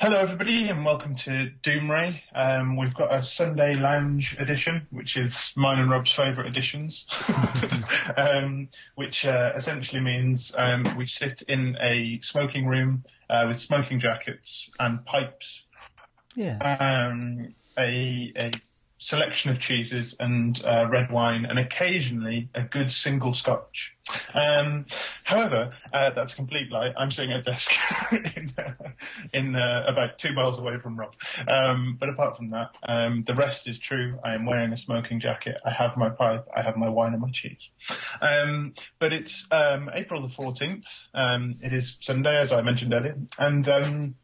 Hello, everybody, and welcome to Doomray. Um, we've got a Sunday lounge edition, which is mine and Rob's favourite editions, um, which uh, essentially means um, we sit in a smoking room uh, with smoking jackets and pipes. Yes. Um, a, a selection of cheeses and uh, red wine, and occasionally a good single scotch. Um, however, uh, that's a complete lie. I'm sitting at a desk in, uh, in uh, about two miles away from Rob. Um, but apart from that, um, the rest is true. I am wearing a smoking jacket. I have my pipe. I have my wine and my cheese. Um, but it's um, April the 14th. Um, it is Sunday, as I mentioned earlier, and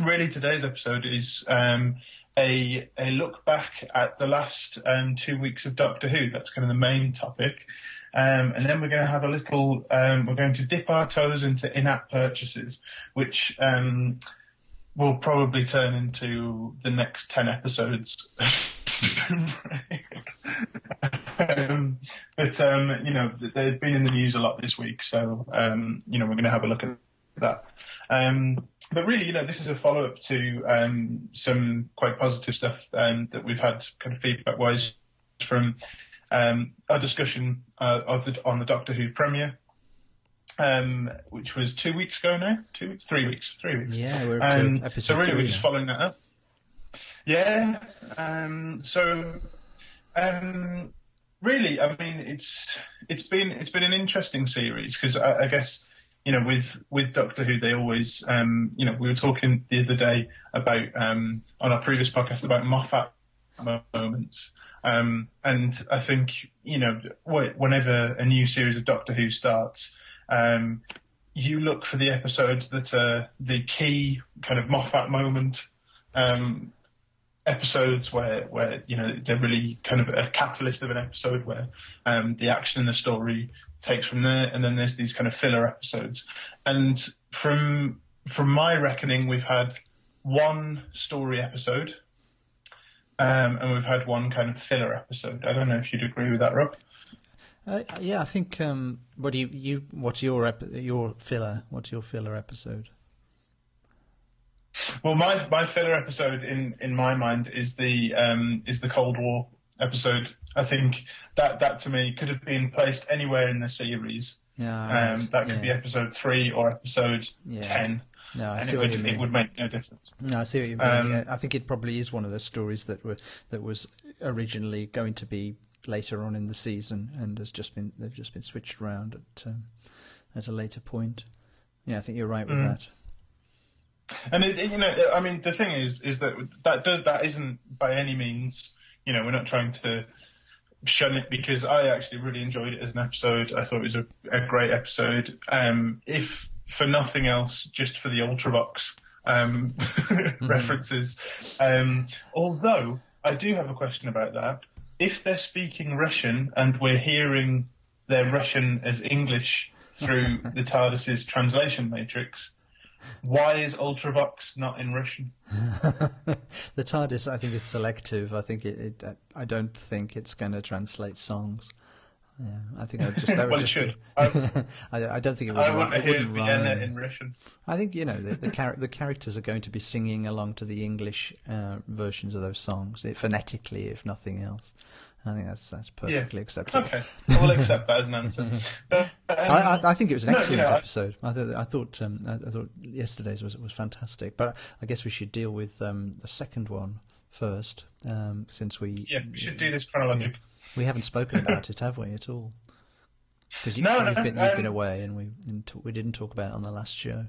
really today's episode is um, a a look back at the last um, two weeks of Doctor Who. That's kind of the main topic. Um, and then we're going to have a little. Um, we're going to dip our toes into in-app purchases, which um, will probably turn into the next ten episodes. um, but um, you know, they've been in the news a lot this week, so you know, we're going to have a look at that. But really, you know, this is a follow up to um, some quite positive stuff um, that we've had kind of feedback wise from um, our discussion uh, of the, on the Doctor Who premiere. Um, which was two weeks ago now, two weeks, three weeks, three weeks. Yeah, we're up to Um, episode so really, we're just following that up. Yeah. Um, so, um, really, I mean, it's it's been it's been an interesting series because I, I guess you know with with Doctor Who they always um, you know we were talking the other day about um, on our previous podcast about Moffat moments. Um, and I think, you know, whenever a new series of Doctor Who starts, um, you look for the episodes that are the key kind of Moffat moment um, episodes where, where you know they're really kind of a catalyst of an episode where um, the action and the story takes from there, and then there's these kind of filler episodes. And from from my reckoning, we've had one story episode, um, and we've had one kind of filler episode. I don't know if you'd agree with that, Rob. Uh, yeah, I think. Um, what do you, you? What's your ep- your filler? What's your filler episode? Well, my my filler episode in in my mind is the um, is the Cold War episode. I think that that to me could have been placed anywhere in the series. Yeah, Um, that could yeah. be episode three or episode Yeah. ten, No, I and see it what would you mean. it would make no difference. No, I see what you mean. Um, yeah, I think it probably is one of those stories that were that was originally going to be later on in the season, and has just been they've just been switched around at um, at a later point. Yeah, I think you're right with Mm. that. And it, it- you know, I mean, the thing is, is that that does, that isn't by any means, you know, we're not trying to shun it because I actually really enjoyed it as an episode. I thought it was a, a great episode. Um, if for nothing else, just for the Ultravox um, references. Um, although I do have a question about that. If they're speaking Russian and we're hearing their Russian as English through the TARDIS's translation matrix, why is Ultravox not in Russian? the TARDIS, I think, is selective. I think it. it I don't think it's going to translate songs. Yeah, I think would just that would Well, it just should. be. I- I, I don't think it would. I want to hear Vienna rhyme. in Russian. I think you know the the, char- the characters are going to be singing along to the English uh, versions of those songs eh, phonetically, if nothing else. I think that's that's perfectly acceptable. Okay, I will accept that as an answer. But, um, I, I, think it was an no, you excellent know, episode. I, th- I thought um, I, thought yesterday's was was fantastic, but I guess we should deal with um, the second one first, um, since we yeah, we should do this chronologically. we haven't spoken about it, have we, at all? Because you, No, you've no, been you've been um, away, and we didn't talk, we didn't talk about it on the last show.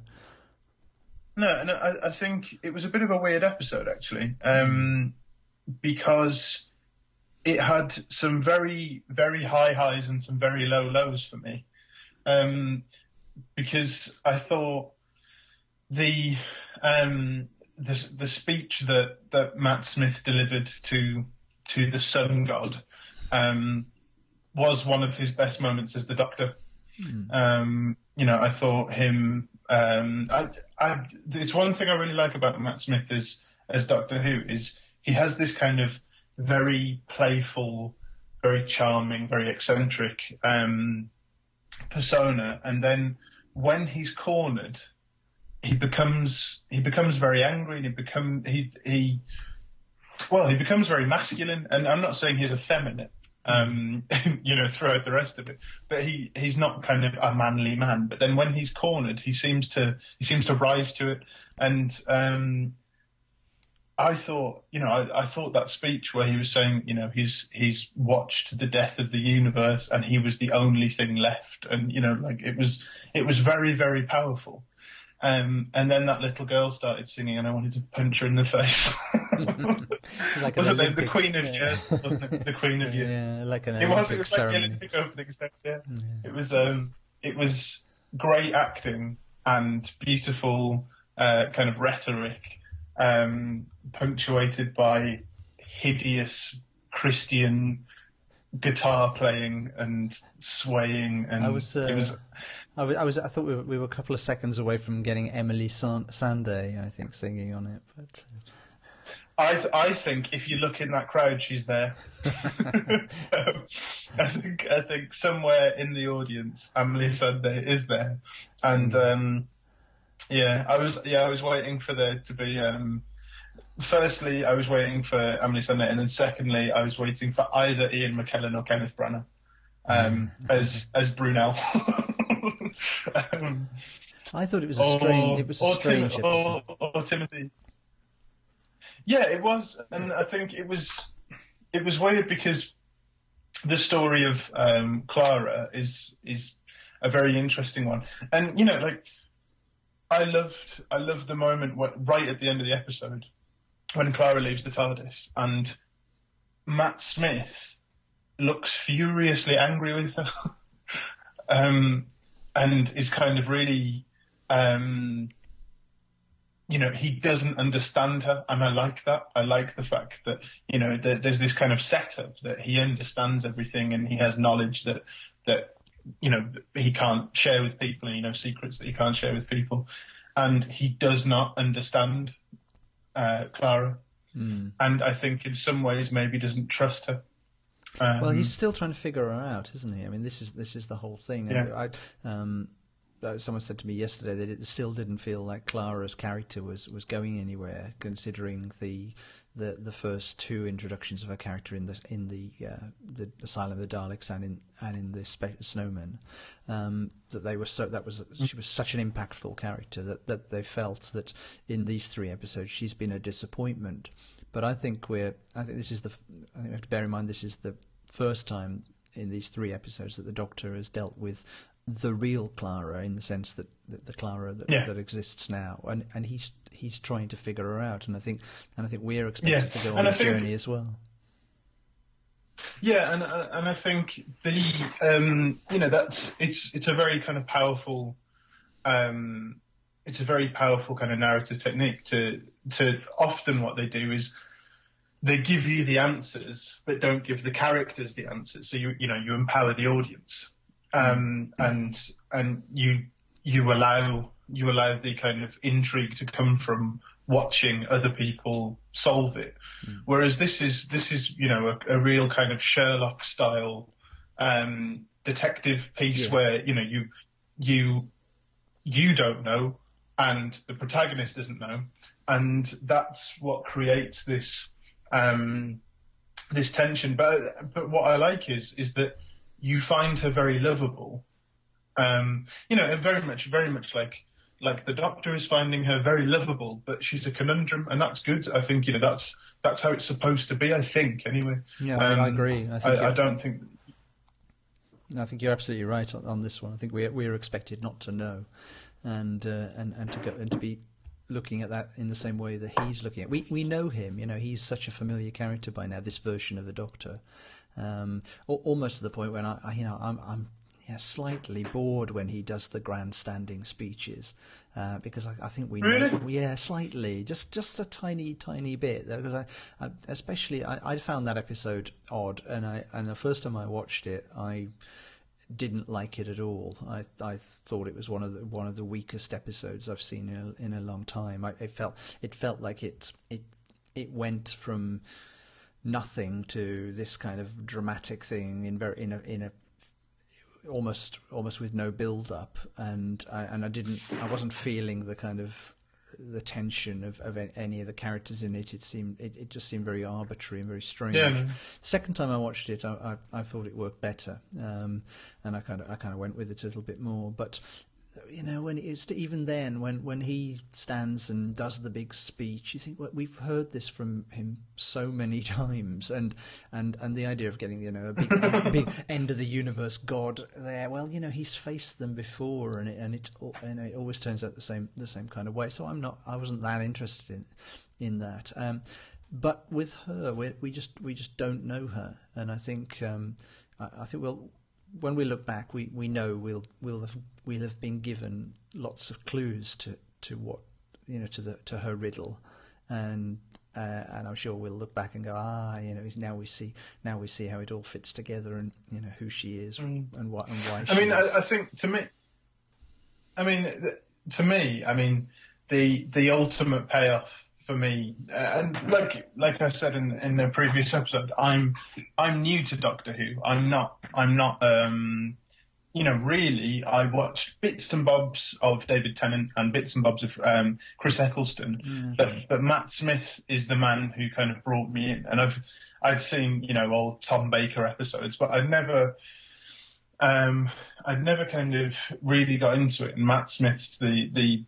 No, no, I, I think it was a bit of a weird episode actually, um, because it had some very, very high highs and some very low lows for me. Um, because I thought the um, the the speech that that Matt Smith delivered to to the Sun God um, was one of his best moments as the Doctor. Um, you know, I thought him. Um, I, I, it's one thing I really like about Matt Smith as as Doctor Who is he has this kind of very playful, very charming, very eccentric um, persona, and then when he's cornered, he becomes he becomes very angry and he become he he well he becomes very masculine. And I'm not saying he's effeminate um, you know throughout the rest of it but he he's not kind of a manly man. But then when he's cornered he seems to he seems to rise to it. And um, I thought, you know, I, I, thought that speech where he was saying, you know, he's he's watched the death of the universe and he was the only thing left, and you know, like it was it was very very powerful. Um, and then that little girl started singing, and I wanted to punch her in the face. like wasn't it the Queen of yeah. Wasn't it the Queen of Years? Yeah, like an it was. It was like the Olympic opening Yeah. yeah. It was. Um, it was great acting and beautiful uh, kind of rhetoric um, punctuated by hideous Christian guitar playing and swaying. And I was, uh, it was. I was, I was. I thought we were, we were a couple of seconds away from getting Emeli Sandé, I think, singing on it. But uh, I th- I think if you look in that crowd, she's there. I think I think somewhere in the audience, Emeli Sandé is there, and um, yeah, I was yeah I was waiting for there to be. Um, firstly, I was waiting for Emeli Sandé, and then secondly, I was waiting for either Ian McKellen or Kenneth Branagh um, as as Brunel. um, I thought it was a strange. It was a strange Tim, episode. Or, or Timothy. Yeah, it was, and I think it was it was weird because the story of um, Clara is is a very interesting one, and you know, like I loved I loved the moment what, right at the end of the episode when Clara leaves the TARDIS and Matt Smith looks furiously angry with her, um, and is kind of really, um, you know, he doesn't understand her, and I like that. I like the fact that you know there's this kind of setup that he understands everything and he has knowledge that that you know he can't share with people, you know secrets that he can't share with people, and he does not understand uh, Clara, mm. and I think in some ways maybe doesn't trust her. Um, well, he's still trying to figure her out, isn't he? I mean, this is this is the whole thing. Yeah. I, um, someone said to me yesterday that it still didn't feel like Clara's character was, was going anywhere, considering the the the first two introductions of her character in the in the uh, the Asylum of the Daleks and in and in the Spe- Snowmen, um, that they were so that was she was such an impactful character that that they felt that in these three episodes she's been a disappointment. But I think we're I think this is the I think we have to bear in mind this is the first time in these three episodes that the Doctor has dealt with the real Clara in the sense that, that the Clara that, yeah. that exists now, and and he's he's trying to figure her out, and I think and I think we're expected yeah. to go on a journey as well. Yeah, and and I think the um, you know that's it's it's a very kind of powerful um, it's a very powerful kind of narrative technique to to often what they do is they give you the answers but don't give the characters the answers so you you know you empower the audience um, and and you you allow you allow the kind of intrigue to come from watching other people solve it. Mm. Whereas this is this is you know a, a real kind of Sherlock style um, detective piece yeah. where you know you you you don't know and the protagonist doesn't know, and that's what creates this um, this tension. But but what I like is is that you find her very lovable. Um, you know, very much, very much like like the Doctor is finding her very lovable, but she's a conundrum, and that's good. I think you know that's that's how it's supposed to be. I think anyway. Yeah, um, I agree. I, I, I don't think. I think you're absolutely right on, on this one. I think we're we're expected not to know, and uh, and and to go and to be looking at that in the same way that he's looking at. We we know him. You know, he's such a familiar character by now. This version of the Doctor, um, almost to the point when I, you know, I'm, I'm yeah, slightly bored when he does the grandstanding speeches uh, because I, I, think we really? know, yeah, slightly, just just a tiny, tiny bit. Because I, I especially, I, I, found that episode odd, and I and the first time I watched it, I didn't like it at all. I I thought it was one of the one of the weakest episodes I've seen in a, in a long time. I, it felt it felt like it it it went from nothing to this kind of dramatic thing in very in a in a almost almost with no build up, and I, and I didn't I wasn't feeling the kind of the tension of, of any of the characters in it. It seemed it, it just seemed very arbitrary and very strange. Yeah. Second time I watched it, I, I, I thought it worked better, um, and I kind of I kind of went with it a little bit more. But you know, when it's even then, when when he stands and does the big speech, you think well, we've heard this from him so many times, and and and the idea of getting you know a big a big end of the universe god there. Well, you know, he's faced them before, and it and it and it always turns out the same the same kind of way. So I'm not I wasn't that interested in in that. Um, but with her, we, we just we just don't know her, and I think um, I, I think we'll when we look back, we, we know we'll we'll have we'll have been given lots of clues to, to what you know to the to her riddle, and uh, and I'm sure we'll look back and go ah you know now we see now we see how it all fits together and you know who she is mm. and what and why. I mean, I, I, think to me, I mean to me, I mean the the ultimate payoff for me. Uh, and like like I said in in the previous episode, I'm I'm new to Doctor Who. I'm not I'm not um you know really I watched bits and bobs of David Tennant and bits and bobs of um, Chris Eccleston, mm-hmm. but but Matt Smith is the man who kind of brought me in, and I've I'd seen you know old Tom Baker episodes, but I'd never. Um, I'd never kind of really got into it, and Matt Smith's the the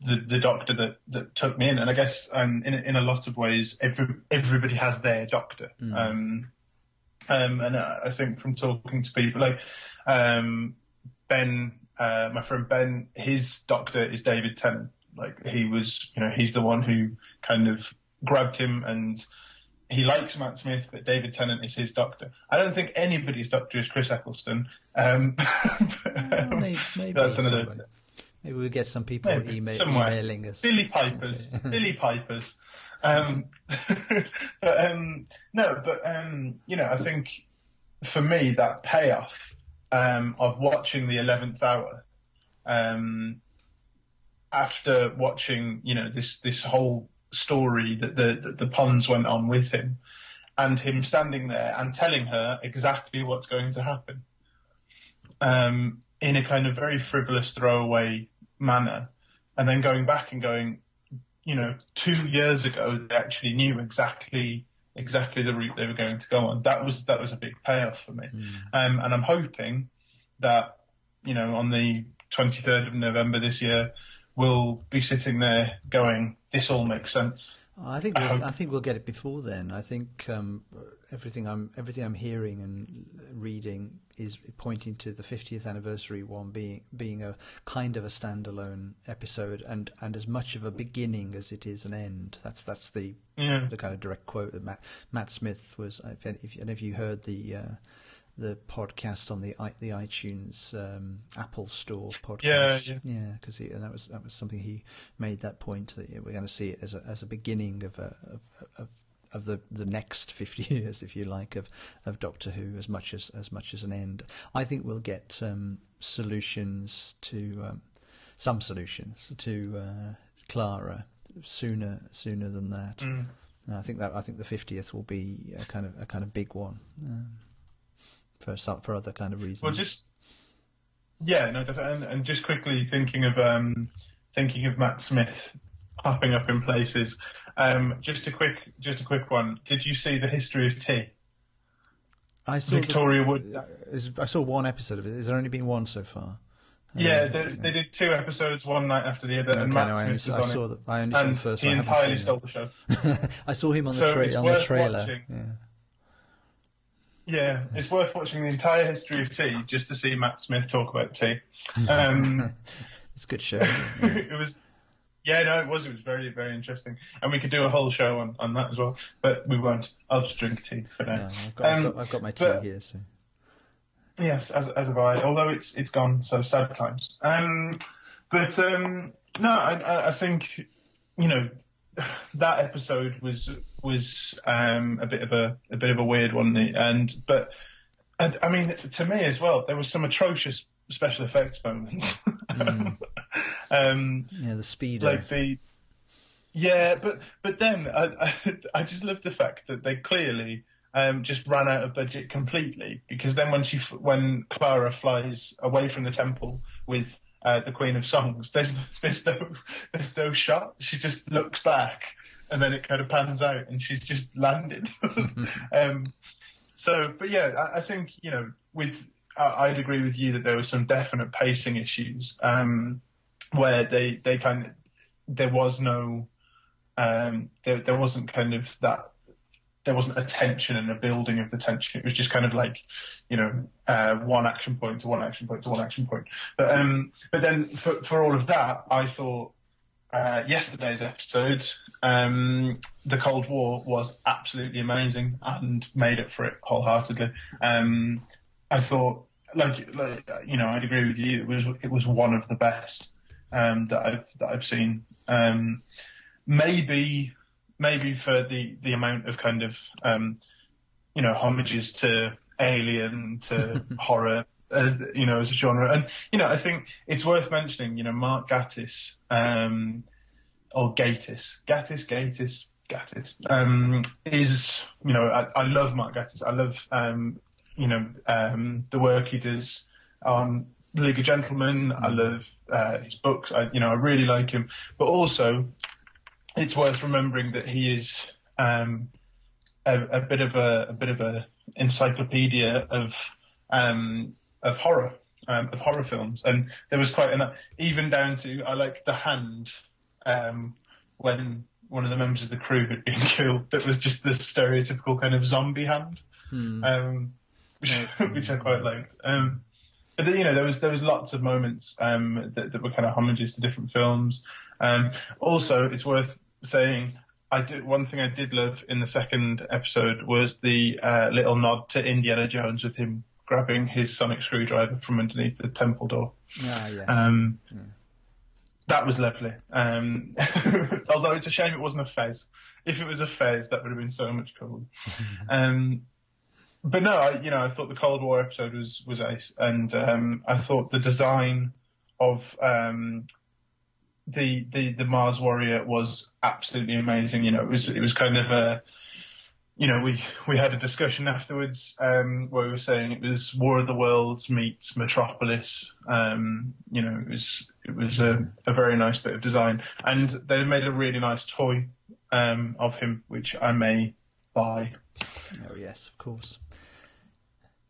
the, the doctor that, that took me in. And I guess um, in in a lot of ways, every, everybody has their doctor. Mm. Um, um, and I think from talking to people like um, Ben, uh, my friend Ben, his doctor is David Tennant. Like he was, you know, he's the one who kind of grabbed him and he likes Matt Smith, but David Tennant is his doctor. I don't think anybody's doctor is Chris Eccleston. Um, well, maybe, maybe that's another. Maybe we'll get some people Maybe, email, emailing us. Billie Pipers. Billie Pipers. Um, but um, no, but um, you know, I think for me that payoff um, of watching the eleventh hour um, after watching, you know, this this whole story that the that the Ponds went on with him, and him standing there and telling her exactly what's going to happen. Um, in a kind of very frivolous throwaway manner, and then going back and going, you know, two years ago they actually knew exactly exactly the route they were going to go on. That was that was a big payoff for me, mm. um, and I'm hoping that you know on the 23rd of November this year we'll be sitting there going, this all makes sense. I think we'll, I, I think we'll get it before then. I think um, everything I'm everything I'm hearing and reading is pointing to the 50th anniversary one being being a kind of a standalone episode and, and as much of a beginning as it is an end. That's that's the yeah. the kind of direct quote that Matt Matt Smith was. If, if, if you heard the uh, the podcast on the the iTunes um, Apple Store podcast. Yeah, yeah, because yeah, that was that was something he made that point that we're going to see it as a as a beginning of a of, of of the, the next 50 years, if you like, of, of Doctor Who as much as as much as an end. I think we'll get um, solutions to um, some solutions to uh, Clara sooner sooner than that. Mm. I think that I think the 50th will be a kind of a kind of big one. Um, for some for other kind of reasons. Well, just yeah, no, and, and just quickly thinking of um, thinking of Matt Smith popping up in places. Um, just a quick, just a quick one. Did you see the history of tea? I saw Victoria the, Wood. I saw one episode of it. Has there only been one so far? Yeah, they, they, did two episodes, one night after the other, okay, and Matt no, Smith I, only, I saw the, I only saw the first he one. He entirely stole the show. I saw him on the, tra- on the trailer. Yeah. Yeah, it's worth watching the entire history of tea just to see Matt Smith talk about tea. Um, it's a good show. it was, yeah, no, it was. It was very, very interesting, and we could do a whole show on, on that as well. But we won't. I'll just drink tea for now. I've, got, um, I've, got, I've, got, my tea but, here. So. Yes, as as have I. Although it's it's gone, so sad times. Um, but um, no, I, I think you know that episode was was um, a bit of a a bit of a weird one, and but and, I mean to me as well, there was some atrocious special effects moments. Mm. um, yeah, the speed, like the yeah, but but then I, I, I just love the fact that they clearly um, just ran out of budget completely because then when she when Clara flies away from the temple with uh, the Queen of Songs, there's there's no there's no shot. She just looks back and then it kind of pans out and she's just landed. um, so, but yeah, I, I, think you know with I'd agree with you that there were some definite pacing issues um, where they they kind of there was no um, there there wasn't kind of that there wasn't a tension and a building of the tension. It was just kind of like, you know, uh, one action point to one action point to one action point. But um, but then for for all of that, I thought uh, yesterday's episode, um, the Cold War was absolutely amazing and made up for it wholeheartedly. Um, I thought, like, like, you know, I'd agree with you. It was it was one of the best um, that I've that I've seen. Um, maybe maybe for the the amount of kind of um, you know homages to Alien to horror. Uh, you know, as a genre, and you know, I think it's worth mentioning. You know, Mark Gatiss, um, or Gatiss, Gatiss, Gatiss, Gatiss, um, is you know, I, I, love Mark Gatiss. I love um, you know um, the work he does on League of Gentlemen. I love uh, his books. I, you know, I really like him. But also, it's worth remembering that he is um, a, a, bit of a, a, bit of a encyclopedia of um, of horror um, of horror films, and there was quite an even down to I like the hand um, when one of the members of the crew had been killed. That was just the stereotypical kind of zombie hand, hmm. Um, which, which I quite liked. Um, but you know, there was there was lots of moments um, that, that, were kind of homages to different films. Um, also, it's worth saying I did one thing I did love in the second episode was the uh, little nod to Indiana Jones with him grabbing his sonic screwdriver from underneath the temple door. Ah, yes. Um, yeah. That was lovely. Um, although it's a shame it wasn't a fez. If it was a fez, that would have been so much cooler. um, but no, I, you know, I thought the Cold War episode was was ace, and um, I thought the design of um, the the the Mars Warrior was absolutely amazing. You know, it was it was kind of a you know, we we had a discussion afterwards um, where we were saying it was War of the Worlds meets Metropolis. Um, you know, it was it was a, a, very nice bit of design, and they made a really nice toy um, of him, which I may buy. Oh yes, of course.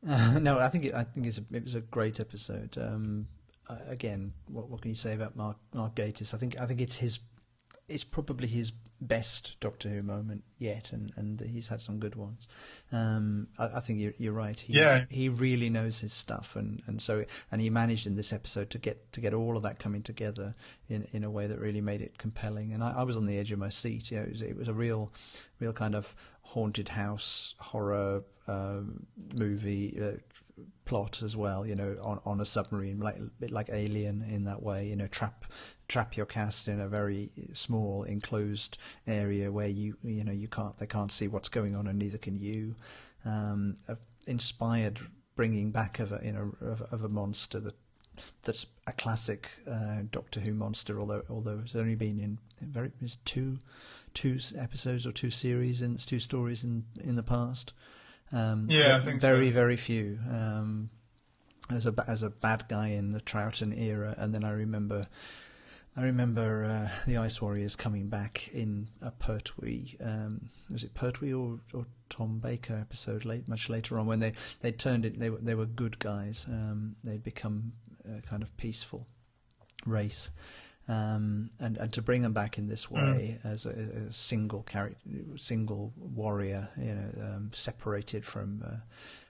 Uh, no, I think it, I think a, it was a great episode. Um, uh, again, what, what can you say about Mark Mark Gatiss? I think I think it's his it's probably his best Doctor Who moment yet, and, and he's had some good ones. Um, I, I, think you're, you're, right. He, yeah. he really knows his stuff, and, and so and he managed in this episode to get to get all of that coming together in in a way that really made it compelling. And I, I was on the edge of my seat. You know, it was, it was a real, real kind of haunted house horror uh, movie. Uh, plot as well, you know, on, on a submarine, like a bit like Alien in that way, you know, trap trap your cast in a very small enclosed area where you you know you can't they can't see what's going on and neither can you. Um, inspired bringing back of a you know of, of a monster that that's a classic uh, Doctor Who monster, although although it's only been in very two two episodes or two series in two stories in in the past. Um, yeah, I think very so. very few. Um, as a as a bad guy in the Troughton era, and then I remember I remember uh, the Ice Warriors coming back in a Pertwee. Um, was it Pertwee or, or Tom Baker episode late, much later on when they they turned it. They were they were good guys. Um, they'd become a kind of peaceful race. Um, and and to bring them back in this way mm. as a, a, single character, single warrior, you know, um, separated from uh,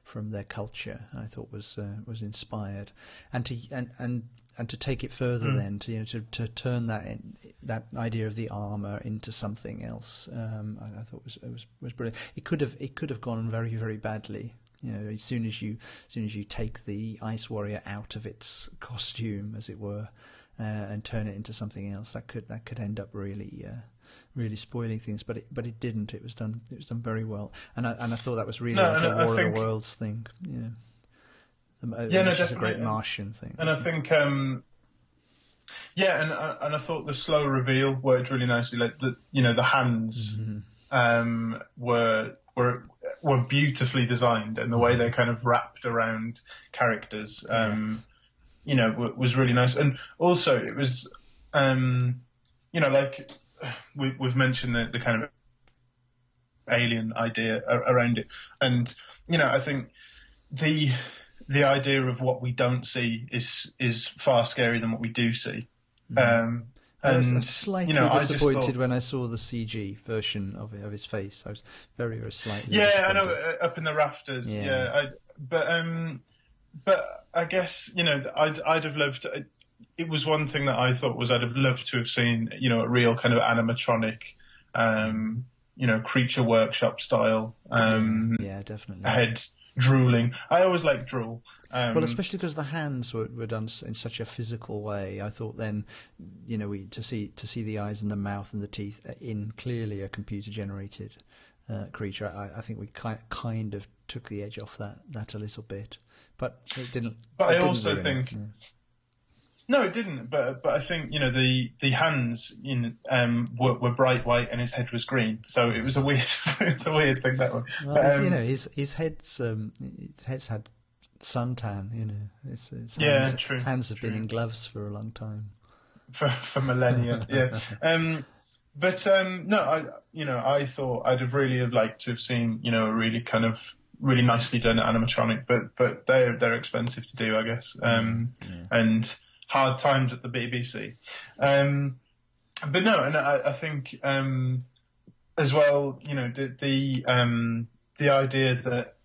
from their culture, I thought was uh, was inspired, and to and and and to take it further mm. then to you know to, to turn that in, that idea of the armor into something else um, I, I, thought was was was brilliant it could have it could have gone very very badly you know as soon as you as soon as you take the ice warrior out of its costume as it were uh, and turn it into something else that could that could end up really uh, really spoiling things. But it but it didn't. It was done it was done very well. And I and I thought that was really no, like a War of the Worlds thing you know. Uh, yeah, no, is a great Martian thing. And I think, um, yeah, and uh, and I thought the slow reveal worked really nicely. Like the you know the hands, mm-hmm. um, were were were beautifully designed, and the way they kind of wrapped around characters, um, you know, w- was really nice. And also, it was, um, you know, like we, we've mentioned the, the kind of alien idea around it, and you know, I think the the idea of what we don't see is is far scarier than what we do see. Mm. Um, I was slightly you know, disappointed I thought, when I saw the CG version of of his face. I was very, very slightly. Yeah, I know, uh, up in the rafters. Yeah, yeah I, but um, but I guess you know, I'd I'd have loved. Uh, it was one thing that I thought was I'd have loved to have seen, you know, a real kind of animatronic, um, you know, creature workshop style. Um, yeah, definitely. Head drooling. I always like drool. Um, well, especially because the hands were, were done in such a physical way. I thought then, you know, we to see to see the eyes and the mouth and the teeth in clearly a computer generated uh, creature. I, I, think we kind kind of took the edge off that that a little bit, but it didn't. But it I also think. yeah. No, it didn't. But but I think you know the the hands in um were, were bright white and his head was green. So it was a weird it's a weird thing that one. Well, but, um, you know his his head's um his head's had suntan. You know, his, his hands, yeah, true. Hands have true. been in gloves for a long time. For for millennia, yeah. Um, but um, no, I you know I thought I'd have really have liked to have seen you know a really kind of really nicely done animatronic, but but they're they're expensive to do, I guess. Um, yeah. and hard times at the BBC. Um, but no, and I, I think um, as well, you know, the the, um, the idea that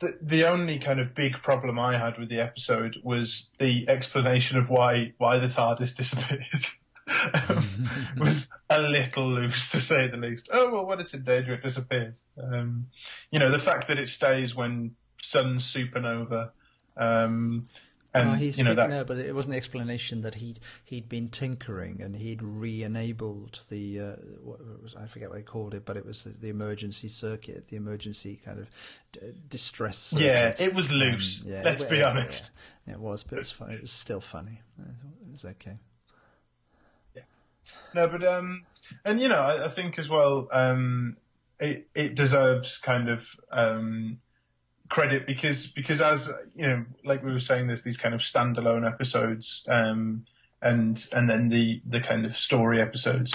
the, the only kind of big problem I had with the episode was the explanation of why why the TARDIS disappeared. was a little loose to say the least. Oh well, when it's in danger, it disappears. Um, you know, the fact that it stays when suns supernova, um, and oh, he's you know, that... no, but it wasn't the explanation that he'd he'd been tinkering and he'd re-enabled the uh, what was I forget what he called it, but it was the, the emergency circuit, the emergency kind of d- distress. Circuit. Yeah, it was loose. Um, yeah, let's it, be honest. Yeah, it was, but it was, fun. it was still funny. It was okay. No, but um, and you know, I, I think as well, um, it it deserves kind of um credit because because as you know, like we were saying, there's these kind of standalone episodes, um, and and then the the kind of story episodes,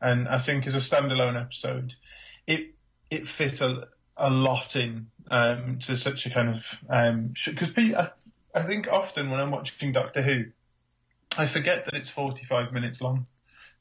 and I think as a standalone episode, it it fit a a lot in um, to such a kind of because um, I, I think often when I'm watching Doctor Who, I forget that it's 45 minutes long.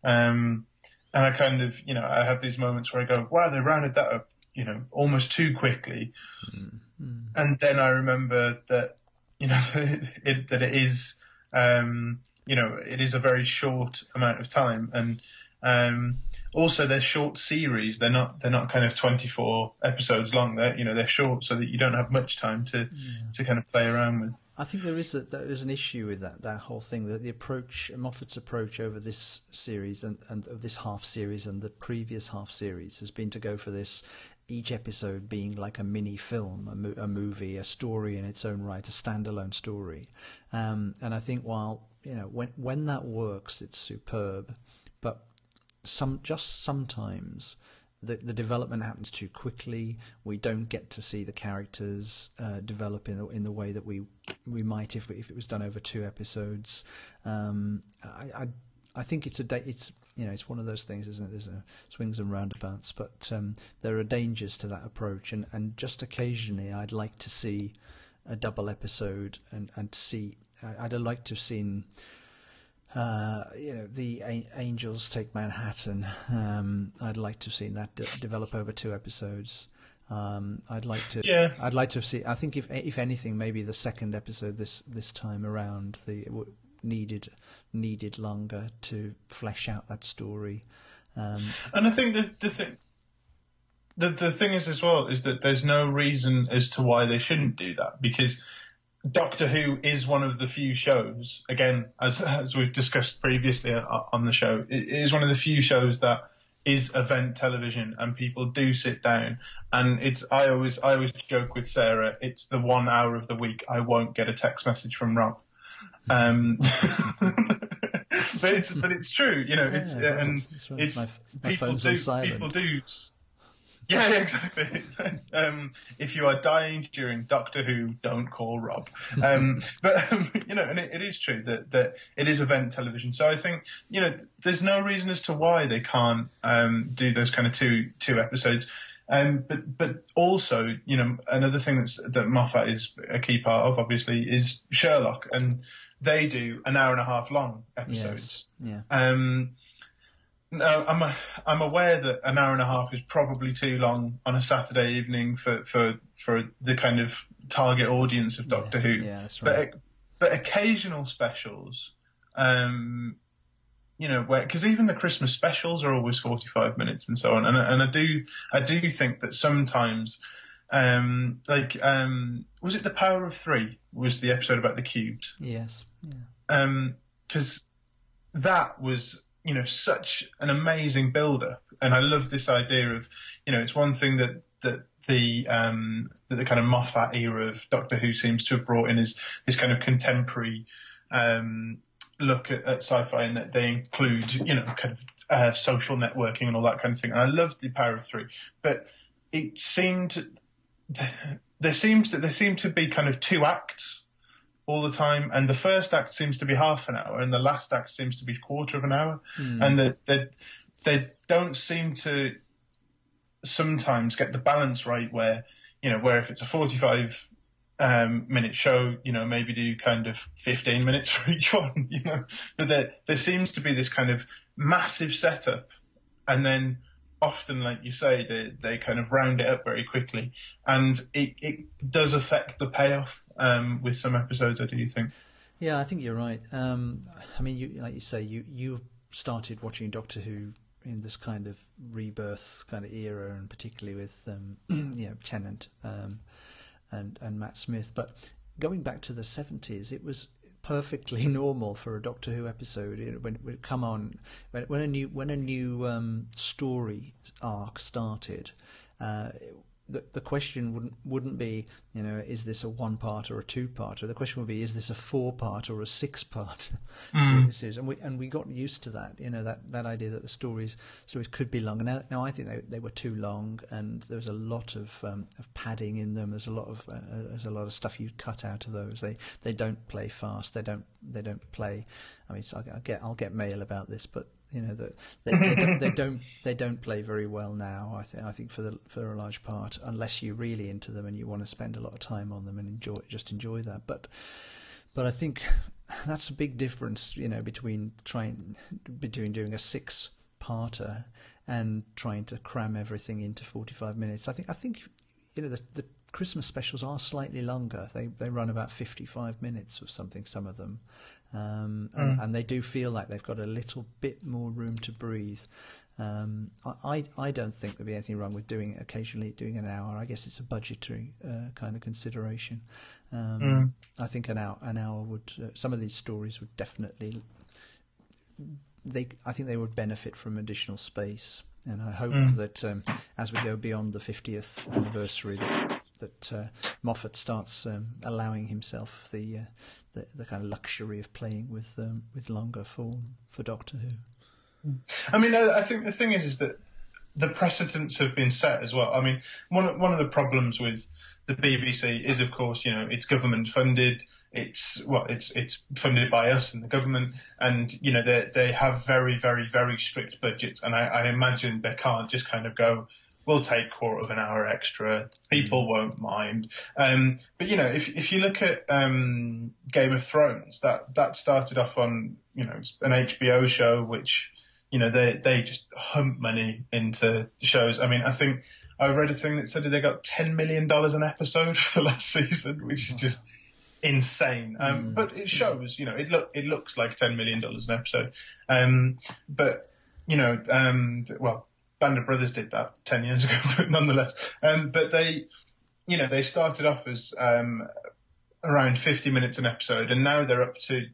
Um, and I kind of, you know, I have these moments where I go, wow, they rounded that up, you know, almost too quickly. Mm. Mm. And then I remember that you know it, that it is um, you know it is a very short amount of time, and um, also they're short series. They're not they're not kind of twenty four episodes long. They're you know they're short so that you don't have much time to yeah. to kind of play around with. I think there is a, there is an issue with that that whole thing that the approach Moffat's approach over this series and, and of this half series and the previous half series has been to go for this each episode being like a mini film, a, mo- a movie, a story in its own right, a standalone story. Um, and I think while you know when when that works, it's superb. But some just sometimes the the development happens too quickly. We don't get to see the characters uh, develop in in the way that we we might if if it was done over two episodes. Um, I, I I think it's a it's you know, it's one of those things, isn't it? There's a swings and roundabouts, but um, there are dangers to that approach, and, and just occasionally, I'd like to see a double episode and and see. I'd like to have seen. Uh, you know, the a- Angels take Manhattan. Um, I'd like to have seen that de- develop over two episodes. Um, I'd like to. Yeah. I'd like to see. I think if if anything, maybe the second episode this this time around, the needed needed longer to flesh out that story. Um, and I think the the thing. The, the thing is as well is that there's no reason as to why they shouldn't do that because Doctor Who is one of the few shows again as as we've discussed previously on the show it is one of the few shows that is event television and people do sit down. And it's I always I always joke with Sarah it's the one hour of the week I won't get a text message from Rob. Um, but it's but it's true, you know. It's yeah, and it's, my, my people do people do Yeah, exactly. um, if you are dying during Doctor Who, don't call Rob. Um, but um, you know, and it, it is true that that it is event television. So I think you know, there's no reason as to why they can't um, do those kind of two two episodes. Um, but but also, you know, another thing that's that Moffat is a key part of, obviously, is Sherlock, and they do an hour and a half long episodes. Yes. Yeah. No, I'm a, I'm aware that an hour and a half is probably too long on a Saturday evening for, for, for the kind of target audience of Doctor yeah, Who. Yeah, that's right. But but occasional specials, um, you know, because even the Christmas specials are always 45 minutes and so on, and and I do I do think that sometimes. Um, like, um, was it the Power of Three? Was the episode about the cubes? Yes. Yeah. Um, because that was you know such an amazing build-up, and I love this idea of you know it's one thing that that the um, that the kind of Moffat era of Doctor Who seems to have brought in is this kind of contemporary um, look at, at, sci-fi, and that they include you know kind of uh, social networking and all that kind of thing. And I loved the Power of Three, but it seemed there seems that there seem to be kind of two acts all the time, and the first act seems to be half an hour, and the last act seems to be quarter of an hour, mm. and that they, they don't seem to sometimes get the balance right where you know where if it's a 45 um, minute show you know maybe do kind of 15 minutes for each one you know but there there seems to be this kind of massive setup and then often like you say they they kind of round it up very quickly. And it, it does affect the payoff um, with some episodes I do think. Yeah I think you're right. Um, I mean you like you say you you started watching Doctor Who in this kind of rebirth kind of era, and particularly with um, you know Tennant um, and and Matt Smith. But going back to the seventies, it was perfectly normal for a Doctor Who episode when would come on when, when a new when a new um, story arc started. Uh, the, the question wouldn't wouldn't be you know is this a one part or a two part or the question would be is this a four part or a six part mm. series? And we and we got used to that you know that, that idea that the stories stories could be long. Now now I think they, they were too long and there was a lot of um, of padding in them. There's a lot of uh, there's a lot of stuff you cut out of those. They they don't play fast. They don't they don't play I mean so I'll get I'll get mail about this but you know that they, they, don't, they, don't, they don't play very well now. I think I think for the for a large part, unless you're really into them and you want to spend a lot of time on them and enjoy just enjoy that. But but I think that's a big difference, you know, between trying between doing a six parter and trying to cram everything into 45 minutes. I think I think you know the, the Christmas specials are slightly longer. They they run about 55 minutes or something, some of them, um, and, mm. and, they do feel like they've got a little bit more room to breathe. Um, I, I don't think there'd be anything wrong with doing occasionally doing an hour. I guess it's a budgetary uh, kind of consideration. Um, mm. I think an hour an hour would uh, some of these stories would definitely they I think they would benefit from additional space. And I hope mm. that um, as we go beyond the 50th anniversary, that, that uh, Moffat starts um, allowing himself the, uh, the, the kind of luxury of playing with um, with longer form for Doctor Who. I mean, I, I think the thing is, is that the precedents have been set as well. I mean, one one of the problems with the BBC is, of course, you know, it's government funded. It's well, it's it's funded by us and the government, and you know they they have very very very strict budgets, and I, I imagine they can't just kind of go, we'll take quarter of an hour extra. People won't mind. Um, but you know, if if you look at um, Game of Thrones, that that started off on you know an HBO show, which you know they they just hump money into shows. I mean, I think I read a thing that said they got ten million dollars an episode for the last season, which is just insane. Um, Mm. But it shows, you know, it look it looks like ten million dollars an episode. Um, but you know, um, well, Band of Brothers did that ten years ago, but nonetheless. Um, but they, you know, they started off as um, around fifty minutes an episode, and now they're up to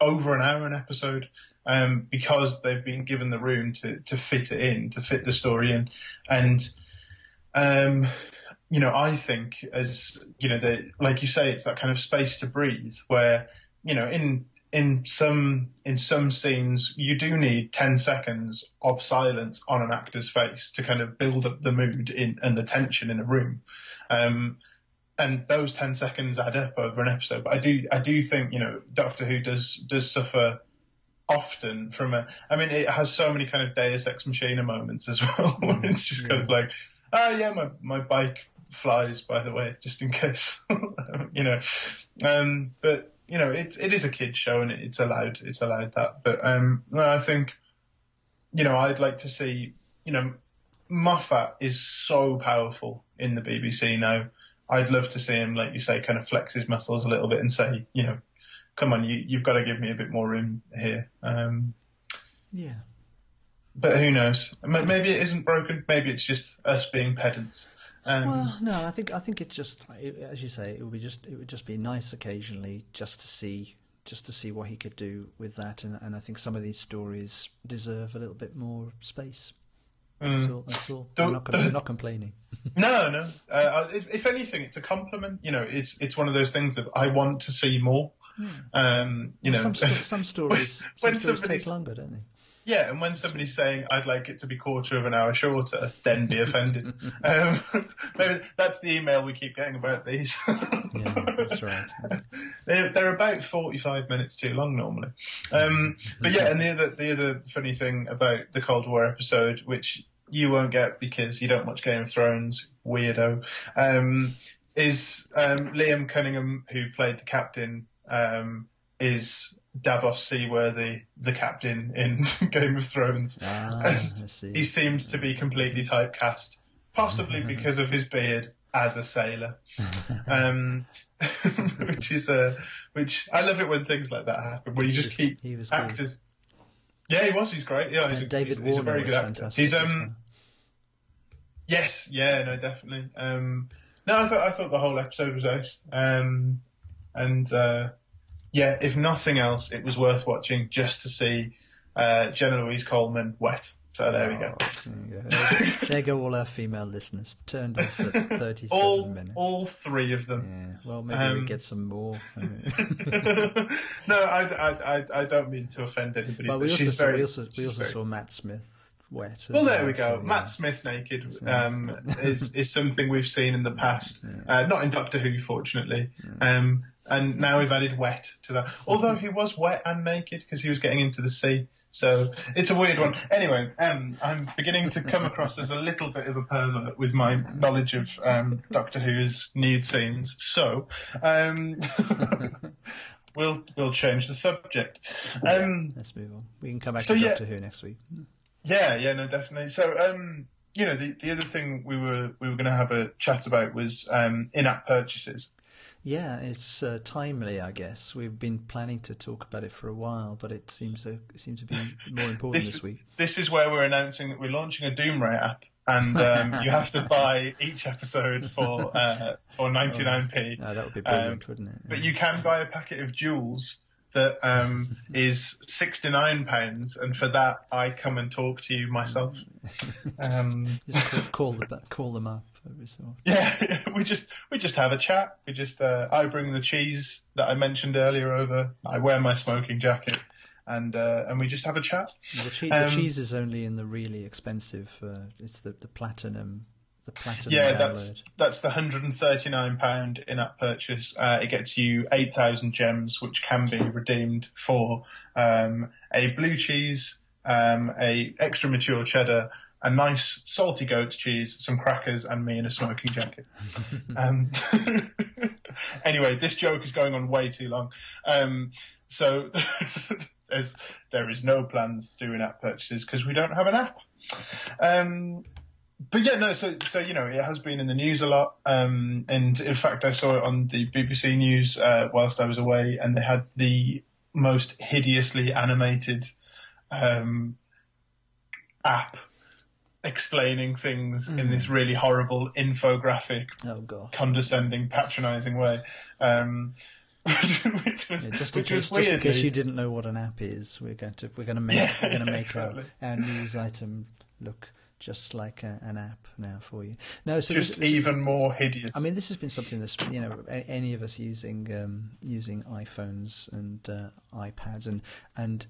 over an hour an episode. Um, because they've been given the room to, to fit it in, to fit the story in, and um, you know, I think as you know, the, like you say, it's that kind of space to breathe where you know, in in some in some scenes you do need 10 seconds of silence on an actor's face to kind of build up the mood in and the tension in a room. Um, and those 10 seconds add up over an episode. But i do i do think you know doctor who does does suffer often from a i mean it has so many kind of deus ex machina moments as well. When it's just kind of like oh yeah my my bike flies by the way just in case you know. Um, but you know, it it is a kids show and it's allowed it's allowed that. But um, no, I think you know I'd like to see you know Moffat is so powerful in the BBC now. I'd love to see him, like you say, kind of flex his muscles a little bit and say, you know, come on, you, you've got to give me a bit more room here. Um, yeah. But who knows? Maybe it isn't broken. Maybe it's just us being pedants. Um, well, no, I think I think it's just as you say, it would be just it would just be nice occasionally just to see just to see what he could do with that, and, and I think some of these stories deserve a little bit more space. That's mm. all. That's all. I'm, not, not complaining. no, no. Uh, if, anything, it's a compliment. You know, it's it's one of those things that I want to see more. Hmm. Um, you well, know, some, some stories, when, some stories take longer, don't they? Yeah, and when somebody's saying I'd like it to be quarter of an hour shorter, then be offended. um, maybe that's the email we keep getting about these. yeah, that's right. They're, they're about forty-five minutes too long normally. Um, but yeah, and the other the other funny thing about the Cold War episode, which you won't get because you don't watch Game of Thrones, weirdo, um, is um, Liam Cunningham, who played the captain, um, is Davos Seaworth, the captain in Game of Thrones. Ah, he seems to be completely typecast, possibly because of his beard as a sailor. um, which is a which I love it when things like that happen, where you just keep he was actors. Good. Yeah, he was. He's great. Yeah, he's a, David he's, Warner he's a very good actor. He's um. Yes, yeah, no, definitely. Um, no, I thought I thought the whole episode was nice. Um, and uh, yeah, if nothing else, it was worth watching just to see uh, Jenna Louise Coleman wet. So there we go. Oh, there, go. there go all our female listeners. Turned off at 37 all, minutes. All three of them. Yeah. Well, maybe um, we get some more. no, I, I, I, I, don't mean to offend anybody. Well, we also, saw, very, we also, we also saw Matt Smith wet. Well, there we go. So, Matt Smith naked um, is is something we've seen in the past. Yeah. Uh, not in Doctor Who, fortunately. Yeah. Um, and now we've added wet to that. Although he was wet and naked because he was getting into the sea. So it's a weird one. Anyway, um, I'm beginning to come across as a little bit of a pervert with my knowledge of um, Doctor Who's nude scenes. So um, we'll we'll change the subject. Um, Let's move on. We can come back so to Doctor Who next week. Yeah, yeah, no, definitely. So um, you know, the the other thing we were we were going to have a chat about was um, in-app purchases. Yeah, it's uh, timely, I guess. We've been planning to talk about it for a while, but it seems to it seems to be more important this, this, week. This is where we're announcing that we're launching a Doomray app, and um, you have to buy each episode for uh, for ninety nine p. Oh, that would be brilliant, um, wouldn't it? But you can buy a packet of jewels that um, is sixty nine pounds, and for that I come and talk to you myself. just, um, just call, call, the, call them up every so often. Yeah, we just we just have a chat. We just uh, I bring the cheese that I mentioned earlier over. I wear my smoking jacket. And uh, and we just have a chat. The, che- um, the, cheese is only in the really expensive. Uh, it's the, the platinum the platinum yeah, download. that's that's the hundred and thirty nine pound in app purchase. Uh, it gets you eight thousand gems, which can be redeemed for um, a blue cheese, um, a extra mature cheddar, a nice salty goat's cheese, some crackers, and me in a smoking jacket. um, anyway, this joke is going on way too long. Um, so there's there is no plans to do in-app purchases because we don't have an app. Um, but yeah, no. So so you know, it has been in the news a lot, um, and in fact, I saw it on the BBC News uh, whilst I was away, and they had the most hideously animated um, app explaining things mm. in this mm. really horrible infographic, oh, condescending, patronising way. Um, which was, yeah, just in case, just in case you didn't know what an app is, we're going to we're going to make yeah, we're going to make exactly. our, our news item look just like a, an app now for you. No, so just this, even more hideous. I mean, this has been something that's you know any of us using um, using iPhones and uh, iPads and and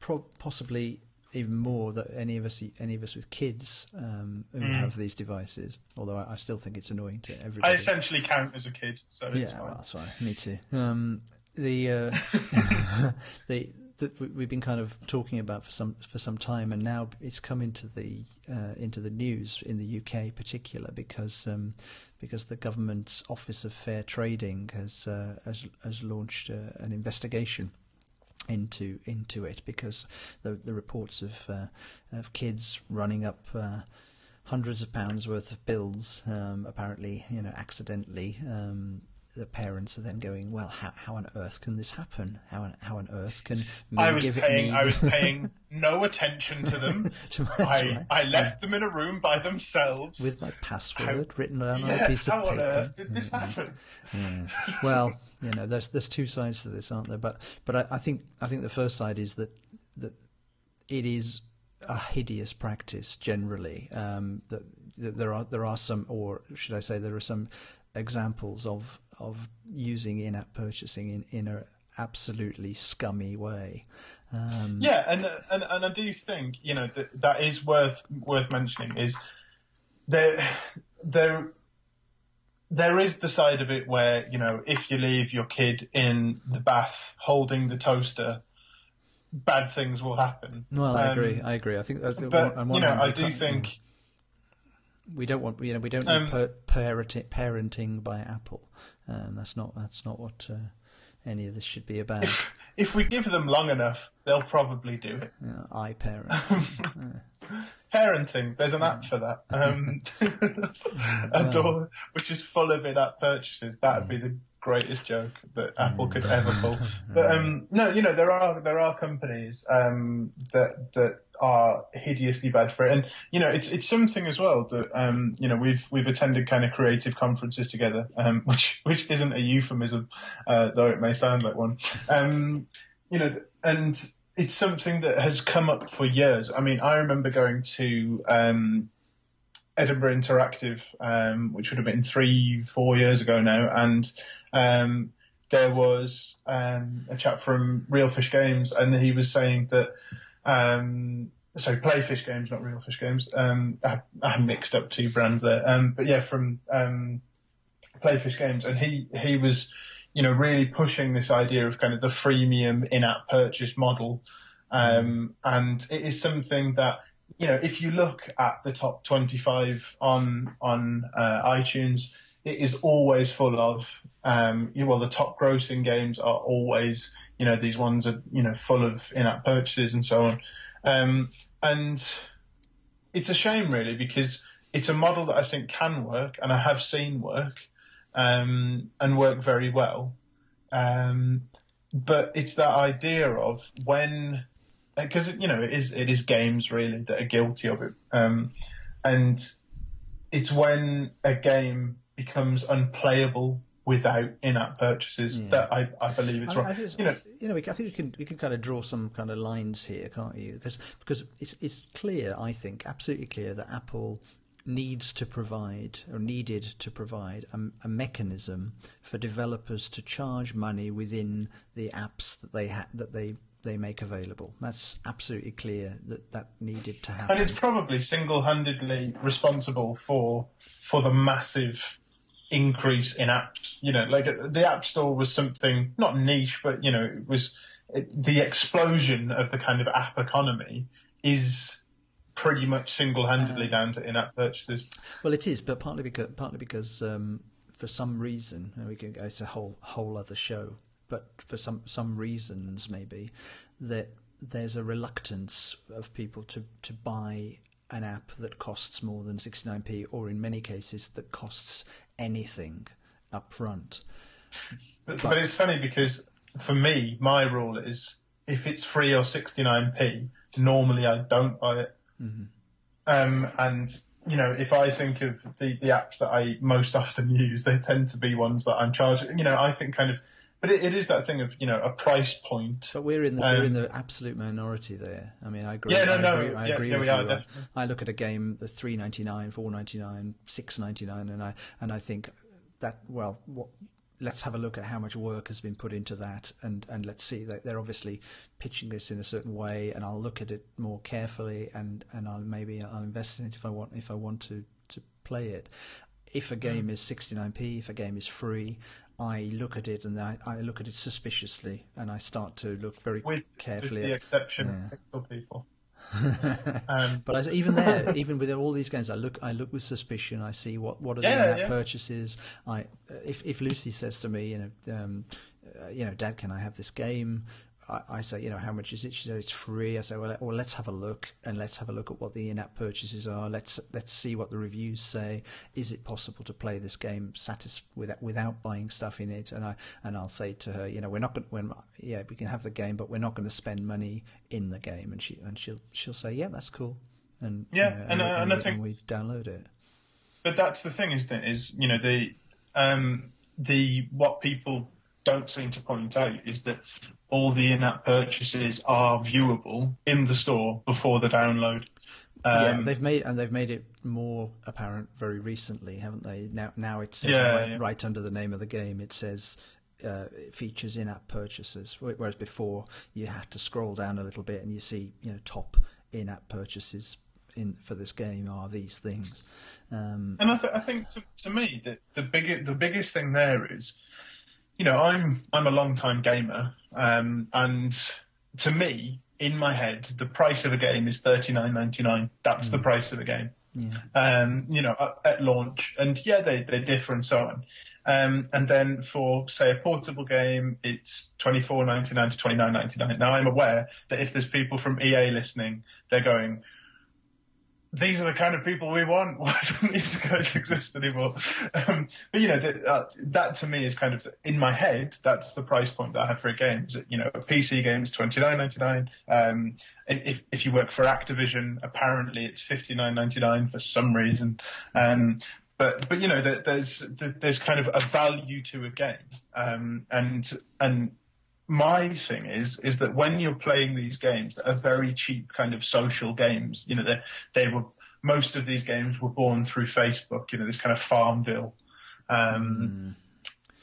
pro- possibly even more that any of us any of us with kids um, who mm. have these devices. Although I, I, still think it's annoying to everybody. I essentially count as a kid, so yeah, well, that's fine. Me too. Um, the uh, the that we've been kind of talking about for some for some time, and now it's come into the uh, into the news in the UK, particular because um, because the government's Office of Fair Trading has uh, has, has launched uh, an investigation into into it because the the reports of uh, of kids running up uh, hundreds of pounds worth of bills, um, apparently you know accidentally. Um, the parents are then going, well, how, how on earth can this happen? How on, how on earth can me I was paying? I was paying no attention to them. to my, I, right. I left yeah. them in a room by themselves with my password how, written on yeah, a piece of paper. How on earth did this happen? Well, you know, there's there's two sides to this, aren't there? But but I, I think I think the first side is that that it is a hideous practice generally. Um, that, that, there are there are some, or should I say, there are some examples of of using in-app purchasing in in a absolutely scummy way. Um, yeah, and, and and I do think you know that that is worth worth mentioning is there there there is the side of it where you know if you leave your kid in the bath holding the toaster bad things will happen. Well i um, agree i agree. I think but you know i do think we don't want you know we don't need um, per- parenting, parenting by apple um, that's not that's not what uh, any of this should be about if, if, we give them long enough they'll probably do it yeah, i parent parenting. There's an app for that. Um, Adore, which is full of in-app purchases. That would be the greatest joke that Apple could ever pull. But um, no, you know there are there are companies um, that that are hideously bad for it, and you know it's it's something as well that um, you know we've we've attended kind of creative conferences together, um, which which isn't a euphemism, uh, though it may sound like one. Um, you know, and it's something that has come up for years. I mean, I remember going to um, Edinburgh Interactive, um, which would have been three, four years ago now, and um, there was um, a chap from Real Fish Games, and he was saying that. Um, sorry, Playfish Games, not Real Fish Games. Um, I, I, mixed up two brands there, but yeah, from Playfish Games, and he he was you know, really pushing this idea of kind of the freemium in-app purchase model. Um, and it is something that, you know, if you look at the top 25 on, on, uh, iTunes, it is always full of, um, well, the top grossing games are always, you know, these ones are, you know, full of in-app purchases and so on. Um, and it's a shame really because it's a model that I think can work and I have seen work um, and work very well. Um, but it's that idea of when, because you know it is it is games really that are guilty of it, um, and it's when a game becomes unplayable without in-app purchases yeah. that I, I believe it's I, wrong. I you know, you know, I think you can you can kind of draw some kind of lines here, can't you? Because because it's it's clear, I think, absolutely clear that Apple needs to provide or needed to provide a, a, mechanism for developers to charge money within the apps that they ha- that they they make available. That's absolutely clear that that needed to happen. And it's probably single-handedly responsible for for the massive increase in apps. You know, like the App Store was something not niche, but you know, it was it, the explosion of the kind of app economy is pretty much single-handedly uh, down to in-app purchases. Well, it is, but partly because partly because um, for some reason, we can go it's a whole whole other show. But for some some reasons, maybe that there's a reluctance of people to to buy an app that costs more than 69p, or in many cases that costs anything up front. But, but, but it's funny because for me, my rule is if it's free or 69p, normally I don't buy it Mm-hmm. Um, and you know, if I think of the, the apps that I most often use, they tend to be ones that I'm charging. You know, I think kind of but it, it is that thing of you know a price point. But we're in the um, we're in the absolute minority there. I mean, I agree. Yeah, no, I no, I agree yeah, with we you. definitely. I look at a game, the three ninety nine, four ninety nine, six ninety nine, and I and I think that well, what let's have a look at how much work has been put into that and, and let's see that they're obviously pitching this in a certain way and I'll look at it more carefully and, and I'll maybe I'll invest in it if I want if I want to, to play it. If a Mm. game is 69p, if a game is free, I look at it and I, I look at it suspiciously and I start to look very with, carefully with the exception yeah. of pixel people. Um, but I, even there, even with all these games, I look, I look with suspicion. I see what what are the Yeah, in-app yeah. purchases. I, if if Lucy says to me, you know, um, uh, you know, Dad, can I have this game? I, I say, you know, how much is it? She said it's free. I say, well, well, let's have a look and let's have a look at what the in-app purchases are. Let's let's see what the reviews say. Is it possible to play this game satis- without without buying stuff in it? And I and I'll say to her, you know, we're not going. To when yeah, we can have the game, but we're not going to spend money in the game. And she and she'll she'll say, yeah, that's cool. And Yeah, you know, and, uh, we- and I we, think- we download it. but that's the thing, isn't it? Is you know the um, the what people don't seem to point out is that all the in-app purchases are viewable in the store before the download. yeah, Um, they've made and they've made it more apparent very recently, haven't they? Now, now it says Yeah, right, yeah. right under the name of the game, it says uh, it features in-app purchases. Whereas before, you had to scroll down a little bit and you see, you know, top in-app purchases in for this game are these things. Um, And I, th- I think to, to me that the big the biggest thing there is, you know, I'm I'm a long time gamer, um, and to me, in my head, the price of a game is thirty nine ninety nine. That's the price of the game. yeah. um, you know, at, at launch. And yeah, they, they differ and so on. Um, and then for, say, a portable game, it's twenty four ninety nine to twenty nine ninety nine. Now, I'm aware that if there's people from EA listening, they're going, these are the kind of people we want. Why don't these guys exist anymore? Um, but you know, that, uh, that to me is kind of in my head. That's the price point that I have for a game. Is you know, a PC game is twenty nine ninety nine. Um, if if you work for Activision, apparently it's fifty nine ninety nine for some reason. Um, but but you know, there, there's there- there's kind of a value to a game, um, and and my thing is is that when you're playing these games that are very cheap kind of social games, you know, they they were most of these games were born through Facebook, you know, this kind of Farmville um,